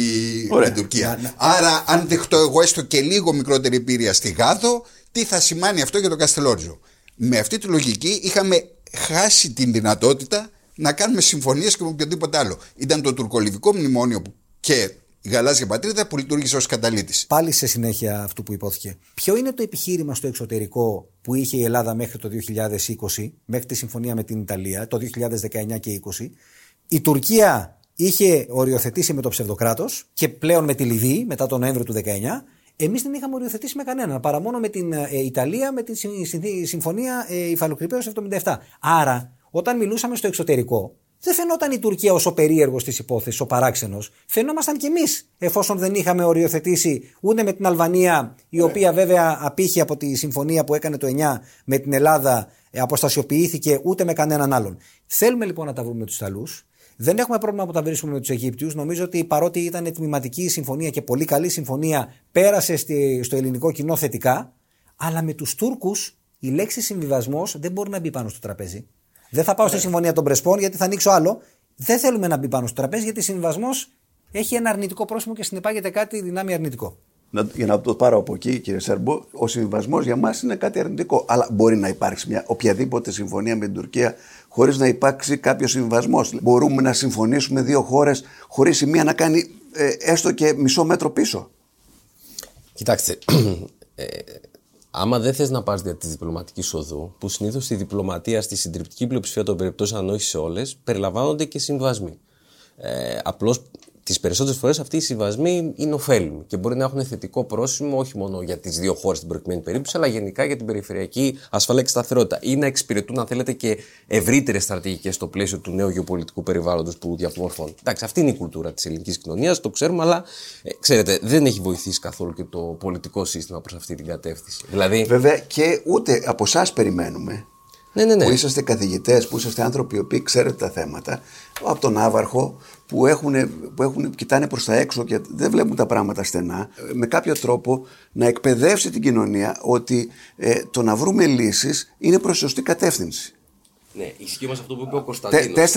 την Τουρκία. Άρα, αν δεχτώ εγώ έστω και λίγο μικρότερη πύρια στη Γάδο, τι θα σημαίνει αυτό για τον Καστελόριζο; Με αυτή τη λογική είχαμε χάσει την δυνατότητα να κάνουμε συμφωνίες και με οποιοδήποτε άλλο. Ήταν το τουρκολιβικό μνημόνιο και η γαλάζια πατρίδα που λειτουργήσε ως καταλήτης. Πάλι σε συνέχεια αυτού που υπόθηκε. Ποιο είναι το επιχείρημα στο εξωτερικό που είχε η Ελλάδα μέχρι το 2020, μέχρι τη συμφωνία με την Ιταλία, το 2019 και 20. Η Τουρκία είχε οριοθετήσει με το ψευδοκράτος και πλέον με τη Λιβύη μετά τον Νοέμβριο του 19. Εμείς δεν είχαμε οριοθετήσει με κανέναν παρά μόνο με την ε, Ιταλία με τη συμφωνία ε, υφαλοκρηπαίου 77. Άρα, όταν μιλούσαμε στο εξωτερικό, δεν φαινόταν η Τουρκία ω ο περίεργος της υπόθεσης, ο παράξενος. Φαινόμασταν κι εμείς, εφόσον δεν είχαμε οριοθετήσει ούτε με την Αλβανία, η οποία βέβαια απήχε από τη συμφωνία που έκανε το 9 με την Ελλάδα, ε, αποστασιοποιήθηκε ούτε με κανέναν άλλον. Θέλουμε λοιπόν να τα βρούμε με τους Ιταλούς. Δεν έχουμε πρόβλημα που τα βρίσκουμε με τους Αιγύπτιους. Νομίζω ότι παρότι ήταν τμηματική συμφωνία και πολύ καλή συμφωνία, πέρασε στο ελληνικό κοινό θετικά. Αλλά με τους Τούρκους η λέξη συμβιβασμός δεν μπορεί να μπει πάνω στο τραπέζι. Δεν θα πάω στη συμφωνία των Πρεσπών γιατί θα ανοίξω άλλο. Δεν θέλουμε να μπει πάνω στο τραπέζι γιατί συμβιβασμός έχει ένα αρνητικό πρόσημο και συνεπάγεται κάτι δυνάμει αρνητικό για να το πάρω από εκεί, κύριε Σέρμπο, ο συμβιβασμό για μας είναι κάτι αρνητικό. Αλλά μπορεί να υπάρξει μια οποιαδήποτε συμφωνία με την Τουρκία χωρίς να υπάρξει κάποιος συμβιβασμό. Μπορούμε να συμφωνήσουμε δύο χώρες χωρίς η μία να κάνει ε, έστω και μισό μέτρο πίσω. Κοιτάξτε, ε, άμα δεν θες να πας δια της διπλωματικής οδού, που συνήθως στη διπλωματία, στη συντριπτική πλειοψηφία των περιπτώσεων, αν όχι σε όλες, περιλαμβάνονται και συμβασμοί. Ε, Απλώς τις περισσότερες φορές αυτοί οι συμβασμοί είναι ωφέλιμοι και μπορεί να έχουν θετικό πρόσημο όχι μόνο για τις δύο χώρες στην προκειμένη περίπτωση, αλλά γενικά για την περιφερειακή ασφαλεία και σταθερότητα. Ή να εξυπηρετούν, αν θέλετε, και ευρύτερες στρατηγικές στο πλαίσιο του νέου γεωπολιτικού περιβάλλοντος που διαμορφώνει. Εντάξει, αυτή είναι η κουλτούρα της ελληνικής κοινωνίας, το ξέρουμε, αλλά ε, ξέρετε, δεν έχει βοηθήσει καθόλου και το πολιτικό σύστημα προς αυτή την κατεύθυνση. Δηλαδή... Βέβαια και ούτε από εσάς περιμένουμε ναι, ναι, ναι. που είσαστε καθηγητές, που είσαστε άνθρωποι που ξέρετε τα θέματα, από τον Άβαρχο, που, έχουν, που έχουν, κοιτάνε προς τα έξω και δεν βλέπουν τα πράγματα στενά, με κάποιο τρόπο να εκπαιδεύσει την κοινωνία ότι ε, το να βρούμε λύσεις είναι προς σωστή κατεύθυνση. Ναι, ισχύει όμως αυτό που είπε ο Κωνσταντίνος.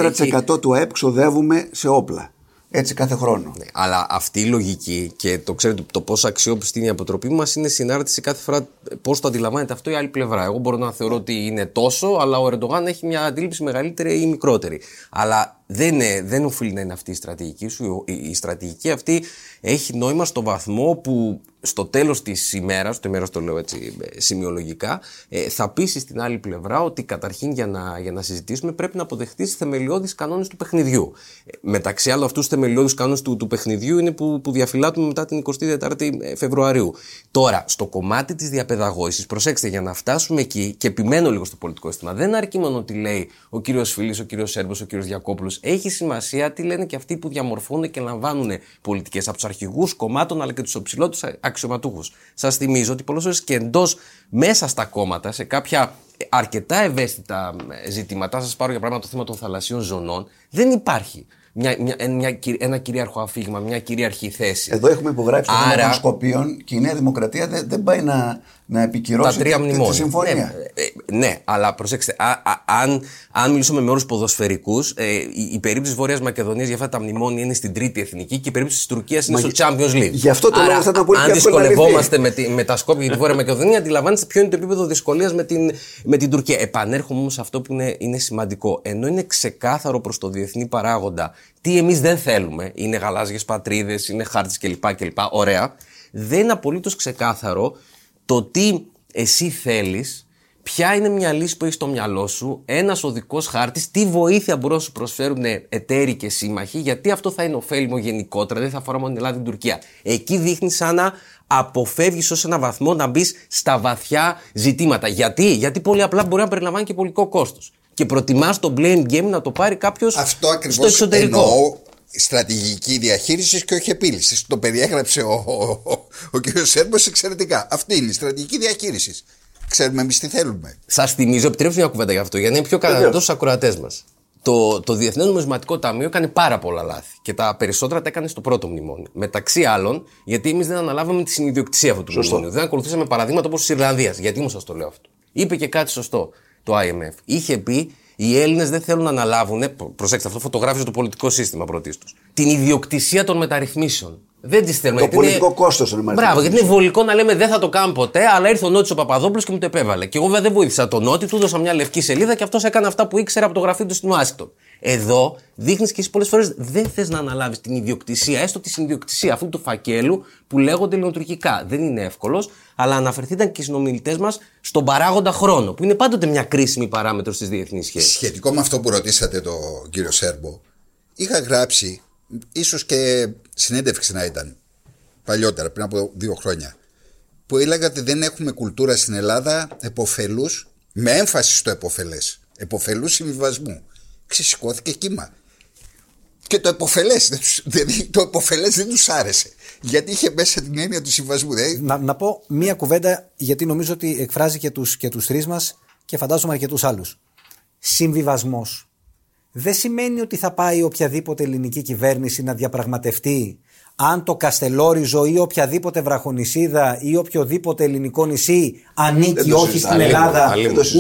4% του ΑΕΠ ξοδεύουμε σε όπλα. Έτσι κάθε χρόνο. Ναι, αλλά αυτή η λογική και το ξέρετε το πόσο αξιόπιστη είναι η αποτροπή μας είναι συνάρτηση κάθε φορά πώς το αντιλαμβάνεται αυτό η άλλη πλευρά. Εγώ μπορώ να θεωρώ ότι είναι τόσο, αλλά ο Ερντογάν έχει μια αντίληψη μεγαλύτερη ή μικρότερη. Αλλά δεν, είναι, δεν οφείλει να είναι αυτή η στρατηγική σου. Η στρατηγική αυτή έχει νόημα στο βαθμό που στο τέλος της ημέρας, το ημέρας το λέω έτσι ε, σημειολογικά, ε, θα πείσει στην άλλη πλευρά ότι καταρχήν για να, για να συζητήσουμε πρέπει να αποδεχτείς θεμελιώδεις κανόνες του παιχνιδιού. Ε, μεταξύ άλλων αυτούς τους θεμελιώδεις κανόνες του, του παιχνιδιού είναι που, που διαφυλάττουμε μετά την 24η Φεβρουαρίου. Τώρα, στο κομμάτι της διαπαιδαγώγησης, προσέξτε για να φτάσουμε εκεί και επιμένω λίγο στο πολιτικό σύστημα, δεν αρκεί μόνο ότι λέει ο κύριος Φίλης, ο κύριος Σέρβος, ο κύριος Διακόπουλος, έχει σημασία τι λένε και αυτοί που διαμορφώνουν και λαμβάνουν πολιτικές από τους αρχηγούς κομμάτων αλλά και τους υψηλότερους αξιωματούχους. Σας θυμίζω ότι πολλές φορές και εντός μέσα στα κόμματα, σε κάποια αρκετά ευαίσθητα ζητήματα, σας πάρω για παράδειγμα το θέμα των θαλασσίων ζωνών, δεν υπάρχει μια, μια, μια, ένα κυρίαρχο αφήγημα, μια κυρίαρχη θέση. Εδώ έχουμε υπογράψει το Άρα... των Σκοπίων και η Νέα Δημοκρατία δεν, δεν πάει να, να επικυρώσει τα τη, τη, συμφωνία. Ναι, ε, ναι, αλλά προσέξτε, α, α, αν, αν μιλήσουμε με όρους ποδοσφαιρικούς, ε, η, η περίπτωση τη Βόρειας Μακεδονίας για αυτά τα μνημόνια είναι στην τρίτη εθνική και η περίπτωση της Τουρκίας είναι στο Champions League. Γι' αυτό το λόγο θα ήταν πολύ Αν δυσκολευόμαστε με, τη, με τα Σκόπια για τη Βόρεια Μακεδονία, αντιλαμβάνεστε ποιο είναι το επίπεδο δυσκολίας με την, με την Τουρκία. Επανέρχομαι όμως σε αυτό που είναι, είναι σημαντικό. Ενώ είναι ξεκάθαρο προς το διεθνή παράγοντα τι εμείς δεν θέλουμε, είναι γαλάζιες πατρίδες, είναι χάρτη κλπ. κλπ. Ωραία. Δεν είναι απολύτως ξεκάθαρο το τι εσύ θέλεις, ποια είναι μια λύση που έχεις στο μυαλό σου, ένας οδικός χάρτης, τι βοήθεια μπορούν να σου προσφέρουν εταίροι και σύμμαχοι, γιατί αυτό θα είναι ωφέλιμο γενικότερα, δεν θα αφορά μόνο την Ελλάδα και την Τουρκία. Εκεί δείχνει σαν να αποφεύγεις ως ένα βαθμό να μπεις στα βαθιά ζητήματα. Γιατί; Γιατί πολύ απλά μπορεί να περιλαμβάνει και πολιτικό κόστος και προτιμάς το blame game να το πάρει κάποιος στο εξωτερικό. Εννοώ στρατηγική διαχείρισης και όχι επίλυσης. Το περιέγραψε ο, ο, ο, ο κ. Σέρμπος εξαιρετικά. Αυτή είναι η στρατηγική διαχείρισης. Ξέρουμε εμείς τι θέλουμε. Σας θυμίζω, επιτρέψτε μια κουβέντα γι' αυτό, για να είναι πιο κατανοητό στου ακροατές μας. Το, το Διεθνές Νομισματικό Ταμείο έκανε πάρα πολλά λάθη και τα περισσότερα τα έκανε στο πρώτο μνημόνιο. Μεταξύ άλλων, γιατί εμείς δεν αναλάβαμε τη συνειδιοκτησία αυτού του μνημόνιου. Δεν ακολουθήσαμε παραδείγματα όπως της Ιρλανδίας. Γιατί μου σας το λέω αυτό. Είπε και κάτι σωστό το IMF. Είχε πει οι Έλληνες δεν θέλουν να αναλάβουν, προσέξτε αυτό φωτογράφησε το πολιτικό σύστημα πρωτίστω, την ιδιοκτησία των μεταρρυθμίσεων. Δεν τις θέλουμε. Το πολιτικό είναι... κόστος είναι Μπράβο, γιατί είναι βολικό να λέμε δεν θα το κάνω ποτέ, αλλά ήρθε ο Νότι ο Παπαδόπουλος και μου το επέβαλε. Και εγώ βέβαια δεν βοήθησα τον Νότι, του έδωσα μια λευκή σελίδα και αυτός έκανε αυτά που ήξερε από το γραφείο του στην Ουάσιγκτον. Εδώ δείχνεις και εσύ πολλές φορές δεν θες να αναλάβεις την ιδιοκτησία, έστω τη συνδιοκτησία αυτού του φακέλου που λέγονται ελληνοτουρκικά. Δεν είναι εύκολος, αλλά αναφερθείτε και οι συνομιλητές μας στον παράγοντα χρόνο, που είναι πάντοτε μια κρίσιμη παράμετρο στις διεθνείς σχέσεις. Σχετικό με αυτό που ρωτήσατε τον κύριο Σέρμπο, είχα γράψει, ίσως και συνέντευξη να ήταν παλιότερα, πριν από δύο χρόνια, που έλεγα ότι δεν έχουμε κουλτούρα στην Ελλάδα εποφελού, με έμφαση στο εποφελέ, εποφελού συμβιβασμού ξεσηκώθηκε κύμα. Και το εποφελέ δηλαδή το εποφελές δεν τους άρεσε. Γιατί είχε μέσα την έννοια του συμβασμού. Δηλαδή... Να, να πω μία κουβέντα, γιατί νομίζω ότι εκφράζει και του και τους τρεις μας και φαντάζομαι και του άλλους. Συμβιβασμός. Δεν σημαίνει ότι θα πάει οποιαδήποτε ελληνική κυβέρνηση να διαπραγματευτεί αν το Καστελόριζο ή οποιαδήποτε βραχονισίδα ή οποιοδήποτε ελληνικό νησί ανήκει όχι στην Ελλάδα.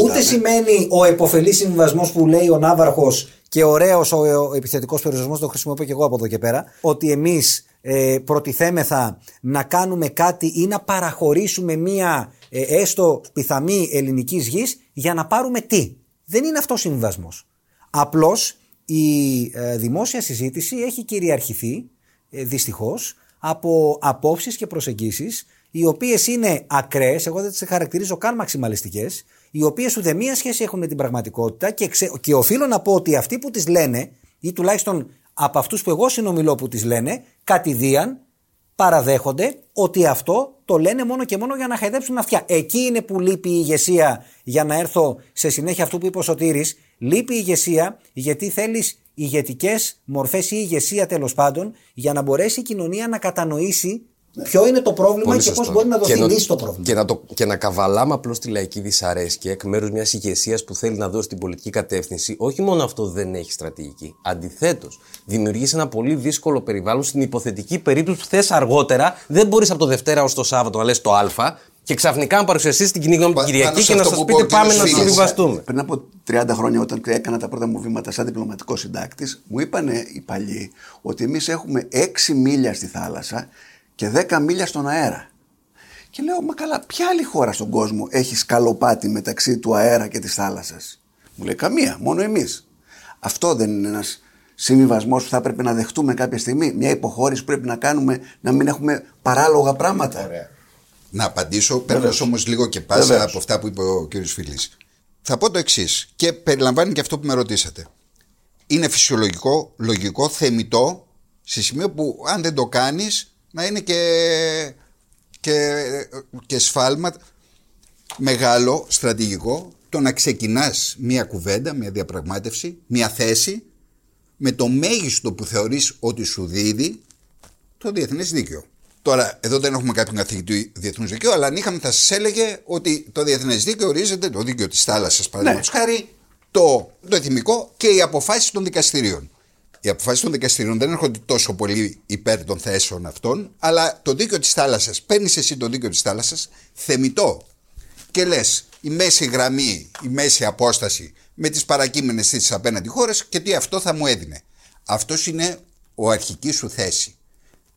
Ούτε σημαίνει ο εποφελή συμβιβασμός που λέει ο Ναύαρχος και ωραίος ο επιθετικός περιορισμός, το χρησιμοποιώ και εγώ από εδώ και πέρα, ότι εμείς ε, προτιθέμεθα να κάνουμε κάτι ή να παραχωρήσουμε μία ε, έστω πιθαμή ελληνικής γης για να πάρουμε τι. Δεν είναι αυτός συμβιβασμός. Απλώς η ε, δημόσια συζήτηση έχει κυριαρχηθεί ε, δυστυχώς από απόψεις και προσεγγίσεις οι οποίες είναι ακραίες, εγώ δεν τις χαρακτηρίζω καν μαξιμαλιστικές, οι οποίες ούτε μία σχέση έχουν με την πραγματικότητα και, ξε... και οφείλω να πω ότι αυτοί που τις λένε, ή τουλάχιστον από αυτούς που εγώ συνομιλώ που τις λένε, κατηδίαν παραδέχονται ότι αυτό το λένε μόνο και μόνο για να χαϊδέψουν αυτιά. Εκεί είναι που λείπει η ηγεσία, για να έρθω σε συνέχεια αυτού που είπε ο Σωτήρης, λείπει η ηγεσία γιατί θέλεις ηγετικές μορφές ή ηγεσία τέλος πάντων για να μπορέσει η κοινωνία να κατανοήσει Ποιο είναι το πρόβλημα και πώς μπορεί να δοθεί λύση στο πρόβλημα. Και να, το, και να καβαλάμε απλώς τη λαϊκή δυσαρέσκεια εκ μέρους μιας ηγεσίας που θέλει να δώσει την πολιτική κατεύθυνση. Όχι μόνο αυτό δεν έχει στρατηγική. Αντιθέτως, δημιουργείς ένα πολύ δύσκολο περιβάλλον στην υποθετική περίπτωση που θες αργότερα, δεν μπορείς από το Δευτέρα ως το Σάββατο να λες το Α, και ξαφνικά να παρουσιαστεί την κοινή γνώμη την Πα- Κυριακή πάνω σε και να αυτό σα που πείτε είπε ο πάμε κύριος να Φίλης. συμβιβαστούμε. Πριν από 30 χρόνια, όταν έκανα τα πρώτα μου βήματα σαν διπλωματικός συντάκτης, μου είπαν οι παλιοί ότι εμείς έχουμε 6 μίλια στη θάλασσα και 10 μίλια στον αέρα. Και λέω, μα καλά, ποια άλλη χώρα στον κόσμο έχει σκαλοπάτι μεταξύ του αέρα και της θάλασσας; Μου λέει, Καμία, μόνο εμείς. Αυτό δεν είναι ένας συμβιβασμός που θα πρέπει να δεχτούμε κάποια στιγμή. Μια υποχώρηση που πρέπει να κάνουμε να μην έχουμε παράλογα πράγματα. Να απαντήσω, παίρνω Βεβαίως. όμως λίγο και πάσα Βεβαίως. από αυτά που είπε ο κ. Φίλης. Θα πω το εξής και περιλαμβάνει και αυτό που με ρωτήσατε. Είναι φυσιολογικό, λογικό, θεμητό, σε σημείο που αν δεν το κάνεις να είναι και, και, και σφάλμα μεγάλο, στρατηγικό, το να ξεκινάς μια κουβέντα, μια διαπραγμάτευση, μια θέση με το μέγιστο που θεωρείς ότι σου δίδει το διεθνές δίκαιο. Τώρα, εδώ δεν έχουμε κάποιον καθηγητή διεθνούς δικαίου, αλλά αν είχαμε, θα σας έλεγε ότι το διεθνές δίκαιο ορίζεται, το δίκαιο της θάλασσας, παραδείγματος χάρη, το, το εθνικό και οι αποφάσεις των δικαστηρίων. Οι αποφάσεις των δικαστηρίων δεν έρχονται τόσο πολύ υπέρ των θέσεων αυτών, αλλά το δίκαιο της θάλασσας, παίρνεις εσύ το δίκαιο της θάλασσας, θεμητό. Και λες, η μέση γραμμή, η μέση απόσταση με τις παρακείμενες θέσει απέναντι χώρε και τι αυτό θα μου έδινε. Αυτός είναι ο αρχική σου θέση.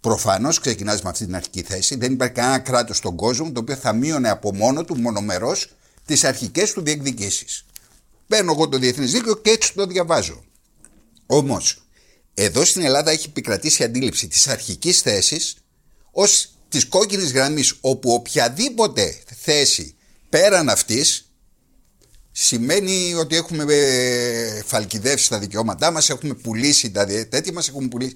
Προφανώς ξεκινάς με αυτή την αρχική θέση. Δεν υπάρχει κανένα κράτος στον κόσμο το οποίο θα μείωνε από μόνο του μονομερός τις αρχικές του διεκδικήσεις. Παίρνω εγώ το διεθνές δίκαιο και έτσι το διαβάζω. Όμως, εδώ στην Ελλάδα έχει επικρατήσει η αντίληψη της αρχικής θέσης ως της κόκκινης γραμμής, όπου οποιαδήποτε θέση πέραν αυτής σημαίνει ότι έχουμε ε, φαλκιδεύσει τα δικαιώματά μας, έχουμε πουλήσει τα δι- τέτοια μας, έχουμε πουλήσει.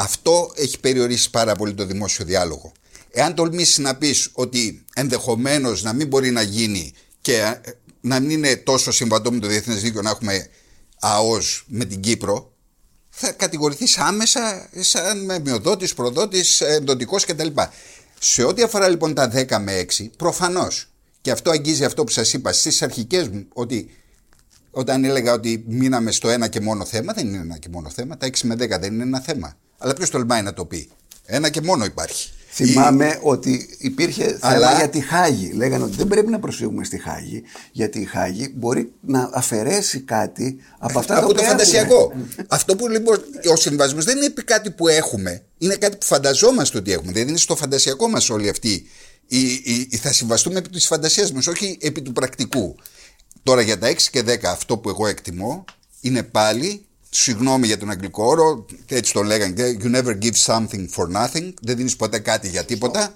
Αυτό έχει περιορίσει πάρα πολύ το δημόσιο διάλογο. Εάν τολμήσεις να πεις ότι ενδεχομένως να μην μπορεί να γίνει και ε, να μην είναι τόσο συμβατό με το διεθνές δίκαιο να έχουμε ΑΟΣ με την Κύπρο, θα κατηγορηθείς άμεσα σαν με μειοδότης, προδότης, ενδοτικός κτλ. Σε ό,τι αφορά λοιπόν τα 10 με 6, προφανώς, και αυτό αγγίζει αυτό που σας είπα στις αρχικές μου, ότι όταν έλεγα ότι μείναμε στο ένα και μόνο θέμα, δεν είναι ένα και μόνο θέμα, τα 6 με 10 δεν είναι ένα θέμα. Αλλά ποιος τολμάει να το πει. Ένα και μόνο υπάρχει. Θυμάμαι ότι υπήρχε θέμα Αλλά- για τη Χάγη. Λέγανε ότι δεν πρέπει να προσφύγουμε στη Χάγη, γιατί η Χάγη μπορεί να αφαιρέσει κάτι από αυτά τα από το οποία φαντασιακό. έχουμε. Αυτό που λοιπόν ο συμβασμός δεν είναι επί κάτι που έχουμε, είναι κάτι που φανταζόμαστε ότι έχουμε. Δεν είναι στο φαντασιακό μας όλη αυτή. Η, η, η- θα συμβαστούμε επί της φαντασίας μας, όχι επί του πρακτικού. Τώρα για τα 6 και 10, αυτό που εγώ εκτιμώ είναι πάλι, συγγνώμη για τον αγγλικό όρο, και έτσι το λέγανε, you never give something for nothing, δεν δίνεις ποτέ κάτι για τίποτα.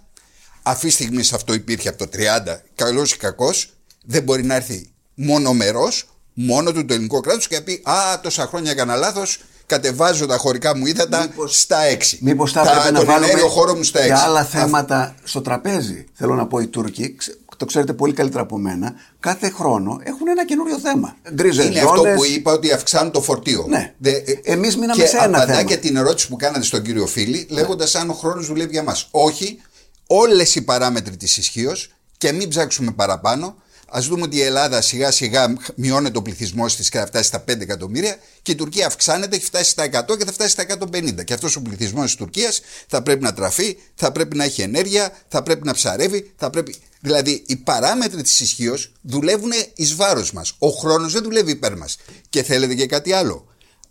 Αυτή τη στιγμή αυτό υπήρχε από το 30, καλός ή κακός, δεν μπορεί να έρθει μονομερό, μόνο του το ελληνικό κράτος και να πει Α, τόσα χρόνια έκανα λάθος, κατεβάζω τα χωρικά μου ύδατα Μήπως- στα 6. Μήπως θα έπρεπε να τον βάλουμε ενέργειο χώρος μου στα 6. και άλλα θέματα στο τραπέζι. Θέλω να πω οι Τούρκοι, ξε- το ξέρετε πολύ καλύτερα από μένα, κάθε χρόνο έχουν ένα καινούριο θέμα. Γκρίζες Είναι αυτό ζώνες. που είπα ότι αυξάνουν το φορτίο. Ναι. ε, Εμείς μείναμε και σε ένα απαντά θέμα. και την ερώτηση που κάνατε στον κύριο Φίλη, λέγοντας αν ο χρόνος δουλεύει για μας. Όχι, όλες οι παράμετροι της ισχύως και μην ψάξουμε παραπάνω. Α δούμε ότι η Ελλάδα σιγά σιγά μειώνεται ο πληθυσμός της και θα φτάσει στα 5 εκατομμύρια και η Τουρκία αυξάνεται, έχει φτάσει στα 100 και θα φτάσει στα 150. Και αυτός ο πληθυσμός της Τουρκίας θα πρέπει να τραφεί, θα πρέπει να έχει ενέργεια, θα πρέπει να ψαρεύει, θα πρέπει. Δηλαδή οι παράμετροι της ισχύω δουλεύουν εις βάρος μας. Ο χρόνος δεν δουλεύει υπέρ μας. Και θέλετε και κάτι άλλο.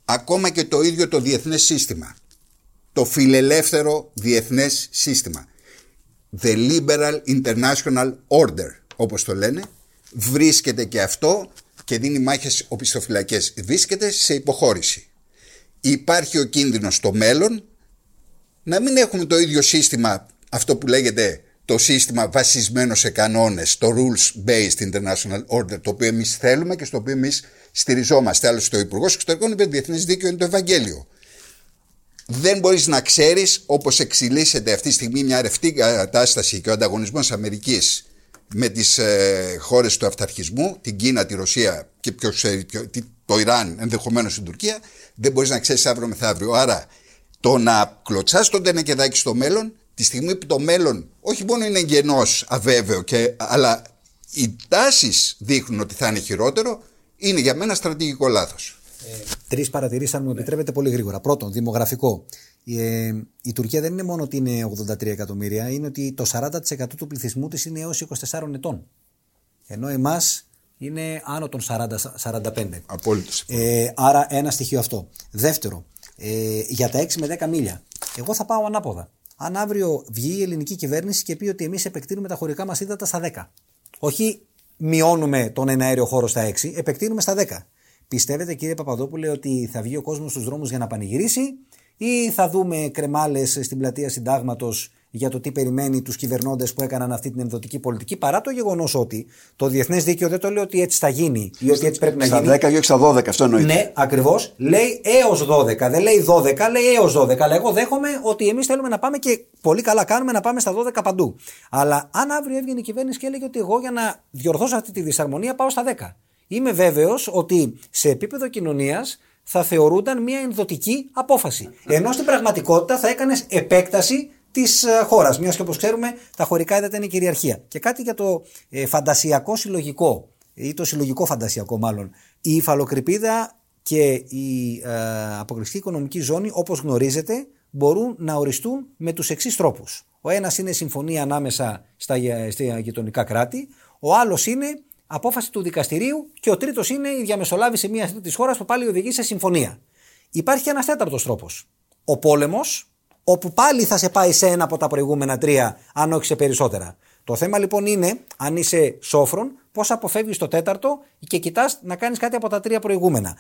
Ακόμα και το ίδιο το διεθνές σύστημα. Το φιλελεύθερο διεθνές σύστημα. The Liberal International Order, όπως το λένε, βρίσκεται και αυτό και δίνει μάχες οπισθοφυλακές. Βρίσκεται σε υποχώρηση. Υπάρχει ο κίνδυνος στο μέλλον να μην έχουμε το ίδιο σύστημα, αυτό που λέγεται το σύστημα βασισμένο σε κανόνες, το rules-based international order, το οποίο εμείς θέλουμε και στο οποίο εμείς στηριζόμαστε. Άλλωστε, ο Υπουργός Εξωτερικών είπε: Διεθνές δίκαιο είναι το Ευαγγέλιο δεν μπορείς να ξέρεις όπως εξελίσσεται αυτή τη στιγμή μια ρευτή κατάσταση και ο ανταγωνισμός Αμερικής με τις ε, χώρες του αυταρχισμού, την Κίνα, τη Ρωσία και ποιος ξέρει, ποιο- τι- το Ιράν, ενδεχομένως την Τουρκία, δεν μπορείς να ξέρεις αύριο μεθαύριο. Άρα το να κλωτσάς τον τενεκεδάκι στο μέλλον, τη στιγμή που το μέλλον όχι μόνο είναι γενός αβέβαιο, και, αλλά οι τάσεις δείχνουν ότι θα είναι χειρότερο, είναι για μένα στρατηγικό λάθος. Τρεις παρατηρήσεις, αν μου επιτρέπετε, πολύ γρήγορα. Πρώτον, δημογραφικό. Ε, η Τουρκία δεν είναι μόνο ότι είναι 83 εκατομμύρια, είναι ότι το 40% του πληθυσμού της είναι έως 24 ετών. Ενώ εμάς είναι άνω των 40-45. Απόλυτος. Ε, άρα ένα στοιχείο αυτό. Δεύτερο, ε, για τα 6 με 10 μίλια. Εγώ θα πάω ανάποδα. Αν αύριο βγει η ελληνική κυβέρνηση και πει ότι εμείς επεκτείνουμε τα χωρικά μας ύδατα στα 10. Όχι μειώνουμε τον εναέριο χώρο στα 6, επεκτείνουμε στα 10. Πιστεύετε κύριε Παπαδόπουλε ότι θα βγει ο κόσμος στους δρόμους για να πανηγυρίσει; Ή θα δούμε κρεμάλες στην πλατεία συντάγματος για το τι περιμένει τους κυβερνώντες που έκαναν αυτή την ενδοτική πολιτική, παρά το γεγονός ότι το διεθνές δίκαιο δεν το λέει ότι έτσι θα γίνει ή ότι έτσι πρέπει να Στα γίνει. 10 ή όχι στα 12, αυτό εννοείται. Ναι, ακριβώς. Λέει έως 12. Δεν λέει 12, λέει έως 12. Αλλά εγώ δέχομαι ότι εμείς θέλουμε να πάμε και πολύ καλά κάνουμε να πάμε στα 12 παντού. Αλλά αν αύριο έβγαινε η κυβέρνηση και έλεγε ότι εγώ για να διορθώσω αυτή τη δυσαρμονία πάω στα 10. Είμαι βέβαιος ότι σε επίπεδο κοινωνίας θα θεωρούνταν μια ενδοτική απόφαση. Ενώ στην πραγματικότητα θα έκανες επέκταση της χώρας. Μιας και όπως ξέρουμε, τα χωρικά ύδατα είναι η κυριαρχία. Και κάτι για το ε, φαντασιακό συλλογικό, ή το συλλογικό φαντασιακό μάλλον. Η υφαλοκρηπίδα και η ε, αποκλειστική οικονομική ζώνη, όπως γνωρίζετε, μπορούν να οριστούν με τους εξής τρόπους. Ο ένας είναι συμφωνία ανάμεσα στα, γε- στα γειτονικά κράτη, ο άλλος είναι απόφαση του δικαστηρίου και ο τρίτος είναι η διαμεσολάβηση μιας τρίτης χώρας που πάλι οδηγεί σε συμφωνία. Υπάρχει ένας τέταρτος τρόπος. Ο πόλεμος, όπου πάλι θα σε πάει σε ένα από τα προηγούμενα τρία, αν όχι σε περισσότερα. Το θέμα λοιπόν είναι, αν είσαι σόφρον, πώς αποφεύγεις το τέταρτο και κοιτάς να κάνεις κάτι από τα τρία προηγούμενα.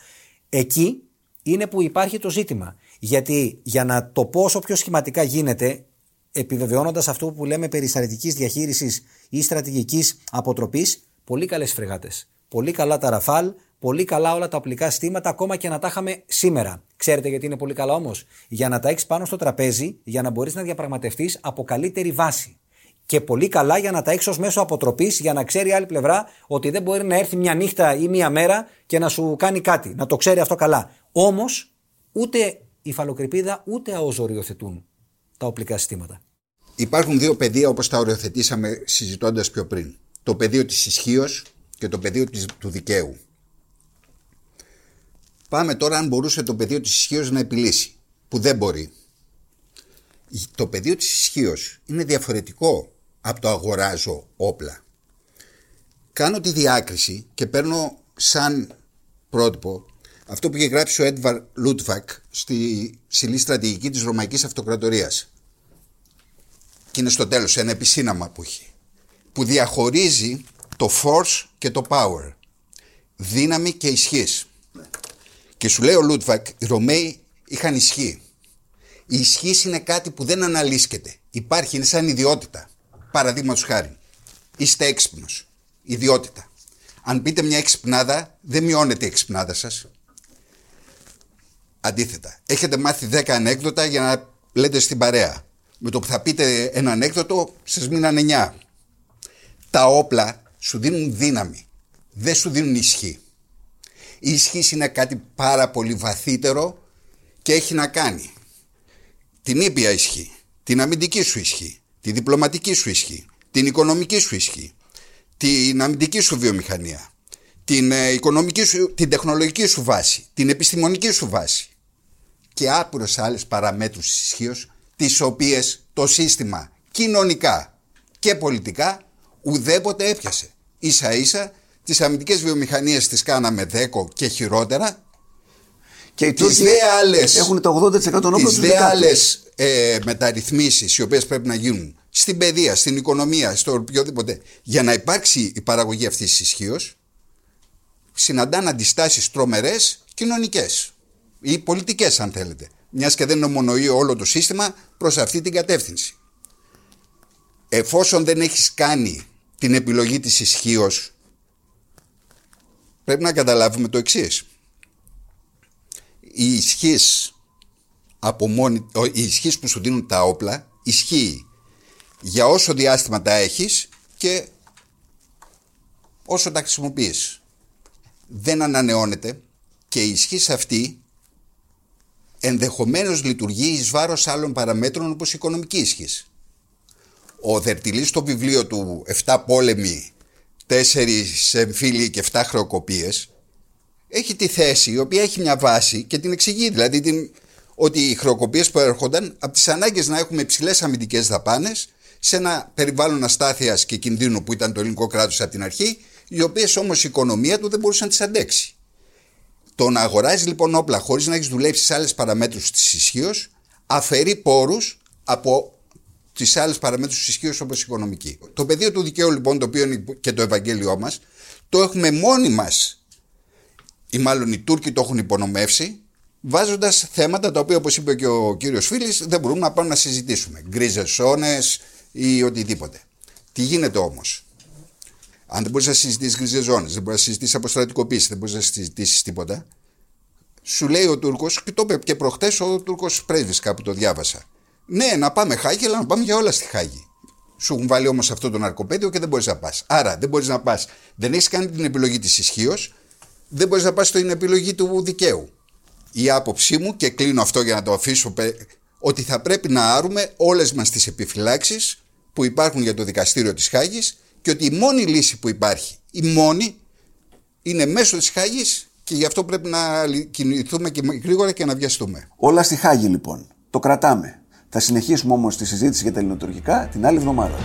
Εκεί είναι που υπάρχει το ζήτημα. Γιατί για να το πω όσο πιο σχηματικά γίνεται, επιβεβαιώνοντας αυτό που λέμε περί στρατηγική διαχείρισης ή στρατηγικής αποτροπής, πολύ καλές φρεγάτες. Πολύ καλά τα ραφάλ, πολύ καλά όλα τα οπλικά συστήματα, ακόμα και να τα είχαμε σήμερα. Ξέρετε γιατί είναι πολύ καλά όμως; Για να τα έχεις πάνω στο τραπέζι, για να μπορείς να διαπραγματευτείς από καλύτερη βάση. Και πολύ καλά για να τα έχεις ως μέσο αποτροπής, για να ξέρει η άλλη πλευρά ότι δεν μπορεί να έρθει μια νύχτα ή μια μέρα και να σου κάνει κάτι. Να το ξέρει αυτό καλά. Όμως, ούτε η φαλοκρηπίδα ούτε ΑΟΣ οριοθετούν τα οπλικά συστήματα. Υπάρχουν δύο πεδία όπως τα οριοθετήσαμε συζητώντας πιο πριν. Το πεδίο της ισχύως και το πεδίο της, του δικαίου. Πάμε τώρα αν μπορούσε το πεδίο της ισχύως να επιλύσει, που δεν μπορεί. Το πεδίο της ισχύως είναι διαφορετικό από το αγοράζω όπλα. Κάνω τη διάκριση και παίρνω σαν πρότυπο αυτό που είχε γράψει ο Έντβαρ Λούτβακ στη ψηλή στρατηγική της Ρωμαϊκής Αυτοκρατορίας και είναι στο τέλος ένα επισύναμα που έχει που διαχωρίζει το force και το power. Δύναμη και ισχύς. Και σου λέει ο Λούτβακ οι Ρωμαίοι είχαν ισχύ. Η ισχύς είναι κάτι που δεν αναλίσκεται. Υπάρχει, είναι σαν ιδιότητα. Παραδείγματος χάρη είστε έξυπνος. ιδιότητα. Αν πείτε μια εξυπνάδα δεν μειώνεται η εξυπνάδα σας. Αντίθετα, έχετε μάθει 10 ανέκδοτα για να λέτε στην παρέα. Με το που θα πείτε ένα ανέκδοτο, σας μείναν 9. Τα όπλα σου δίνουν δύναμη. Δεν σου δίνουν ισχύ. Η ισχύ είναι κάτι πάρα πολύ βαθύτερο και έχει να κάνει την ήπια ισχύ, την αμυντική σου ισχύ, τη διπλωματική σου ισχύ, την οικονομική σου ισχύ, την αμυντική σου βιομηχανία, την, ε, οικονομική σου, την τεχνολογική σου βάση, την επιστημονική σου βάση και άπειρες άλλες παραμέτρους της ισχύως, τις οποίες το σύστημα κοινωνικά και πολιτικά ουδέποτε έπιασε. Ίσα ίσα τις αμυντικές βιομηχανίες τις κάναμε δέκο και χειρότερα Και οι τις Τούρκοι δε άλλες, έχουν το 80% των όπλων τις τους δε δεκάτους. άλλες ε, μεταρρυθμίσεις οι οποίες πρέπει να γίνουν στην παιδεία, στην οικονομία, στο οποιοδήποτε για να υπάρξει η παραγωγή αυτής της ισχύως, συναντάνε αντιστάσεις τρομερές κοινωνικές ή πολιτικές αν θέλετε μιας και δεν ομονοεί όλο το σύστημα προς αυτή την κατεύθυνση εφόσον δεν έχεις κάνει την επιλογή της ισχύω, πρέπει να καταλάβουμε το εξής. Η ισχύς από μόνη, ο- η ισχύς που σου δίνουν τα όπλα ισχύει για όσο διάστημα τα έχεις και όσο τα χρησιμοποιείς. Δεν ανανεώνεται και η ισχύς αυτή ενδεχομένως λειτουργεί εις βάρος άλλων παραμέτρων όπως η οικονομική ισχύς. Ο Δερτιλής στο βιβλίο του «7 πόλεμοι, 4 εμφύλιοι και 7 χρεοκοπίες» έχει τη θέση η οποία έχει μια βάση και την εξηγεί. Δηλαδή την, ότι οι χρεοκοπίες που έρχονταν από τις ανάγκες να έχουμε υψηλές αμυντικές δαπάνες σε ένα περιβάλλον αστάθειας και κινδύνου που ήταν το ελληνικό κράτος από την αρχή, οι οποίες όμως η οικονομία του δεν μπορούσε να τις αντέξει. Το να αγοράζεις λοιπόν όπλα χωρίς να έχεις δουλέψει σε άλλες παραμέτρους της ισχύως, αφαιρεί πόρους από τις άλλες παραμέτρους της ισχύω όπως η οικονομική. Το πεδίο του δικαίου λοιπόν, το οποίο είναι και το Ευαγγέλιό μας, το έχουμε μόνοι μας, ή μάλλον οι Τούρκοι το έχουν υπονομεύσει, βάζοντας θέματα τα οποία, όπως είπε και ο κύριος Φίλης, δεν μπορούμε να πάμε να συζητήσουμε. Γκρίζες ζώνες ή οτιδήποτε. Τι γίνεται όμως; Αν δεν μπορείς να συζητήσεις γκρίζες ζώνες, δεν μπορείς να συζητήσεις αποστρατικοποίηση, δεν μπορείς να συζητήσεις τίποτα, σου λέει ο Τούρκος, και το είπε και προχτές ο Τούρκος πρέσβης, κάπου το διάβασα. Ναι, να πάμε Χάγη, αλλά να πάμε για όλα στη Χάγη. Σου έχουν βάλει όμως αυτό το ναρκοπαίδιο και δεν μπορείς να πας. Άρα δεν μπορείς να πας. Δεν έχεις κάνει την επιλογή της ισχύως, δεν μπορείς να πας στην επιλογή του δικαίου. Η άποψή μου, και κλείνω αυτό για να το αφήσω, ότι θα πρέπει να άρουμε όλες μας τις επιφυλάξεις που υπάρχουν για το δικαστήριο της Χάγης και ότι η μόνη λύση που υπάρχει, η μόνη, είναι μέσω της Χάγης και γι' αυτό πρέπει να κινηθούμε και γρήγορα και να βιαστούμε. Όλα στη Χάγη λοιπόν. Το κρατάμε. Θα συνεχίσουμε όμως τη συζήτηση για τα ελληνοτουρκικά την άλλη εβδομάδα.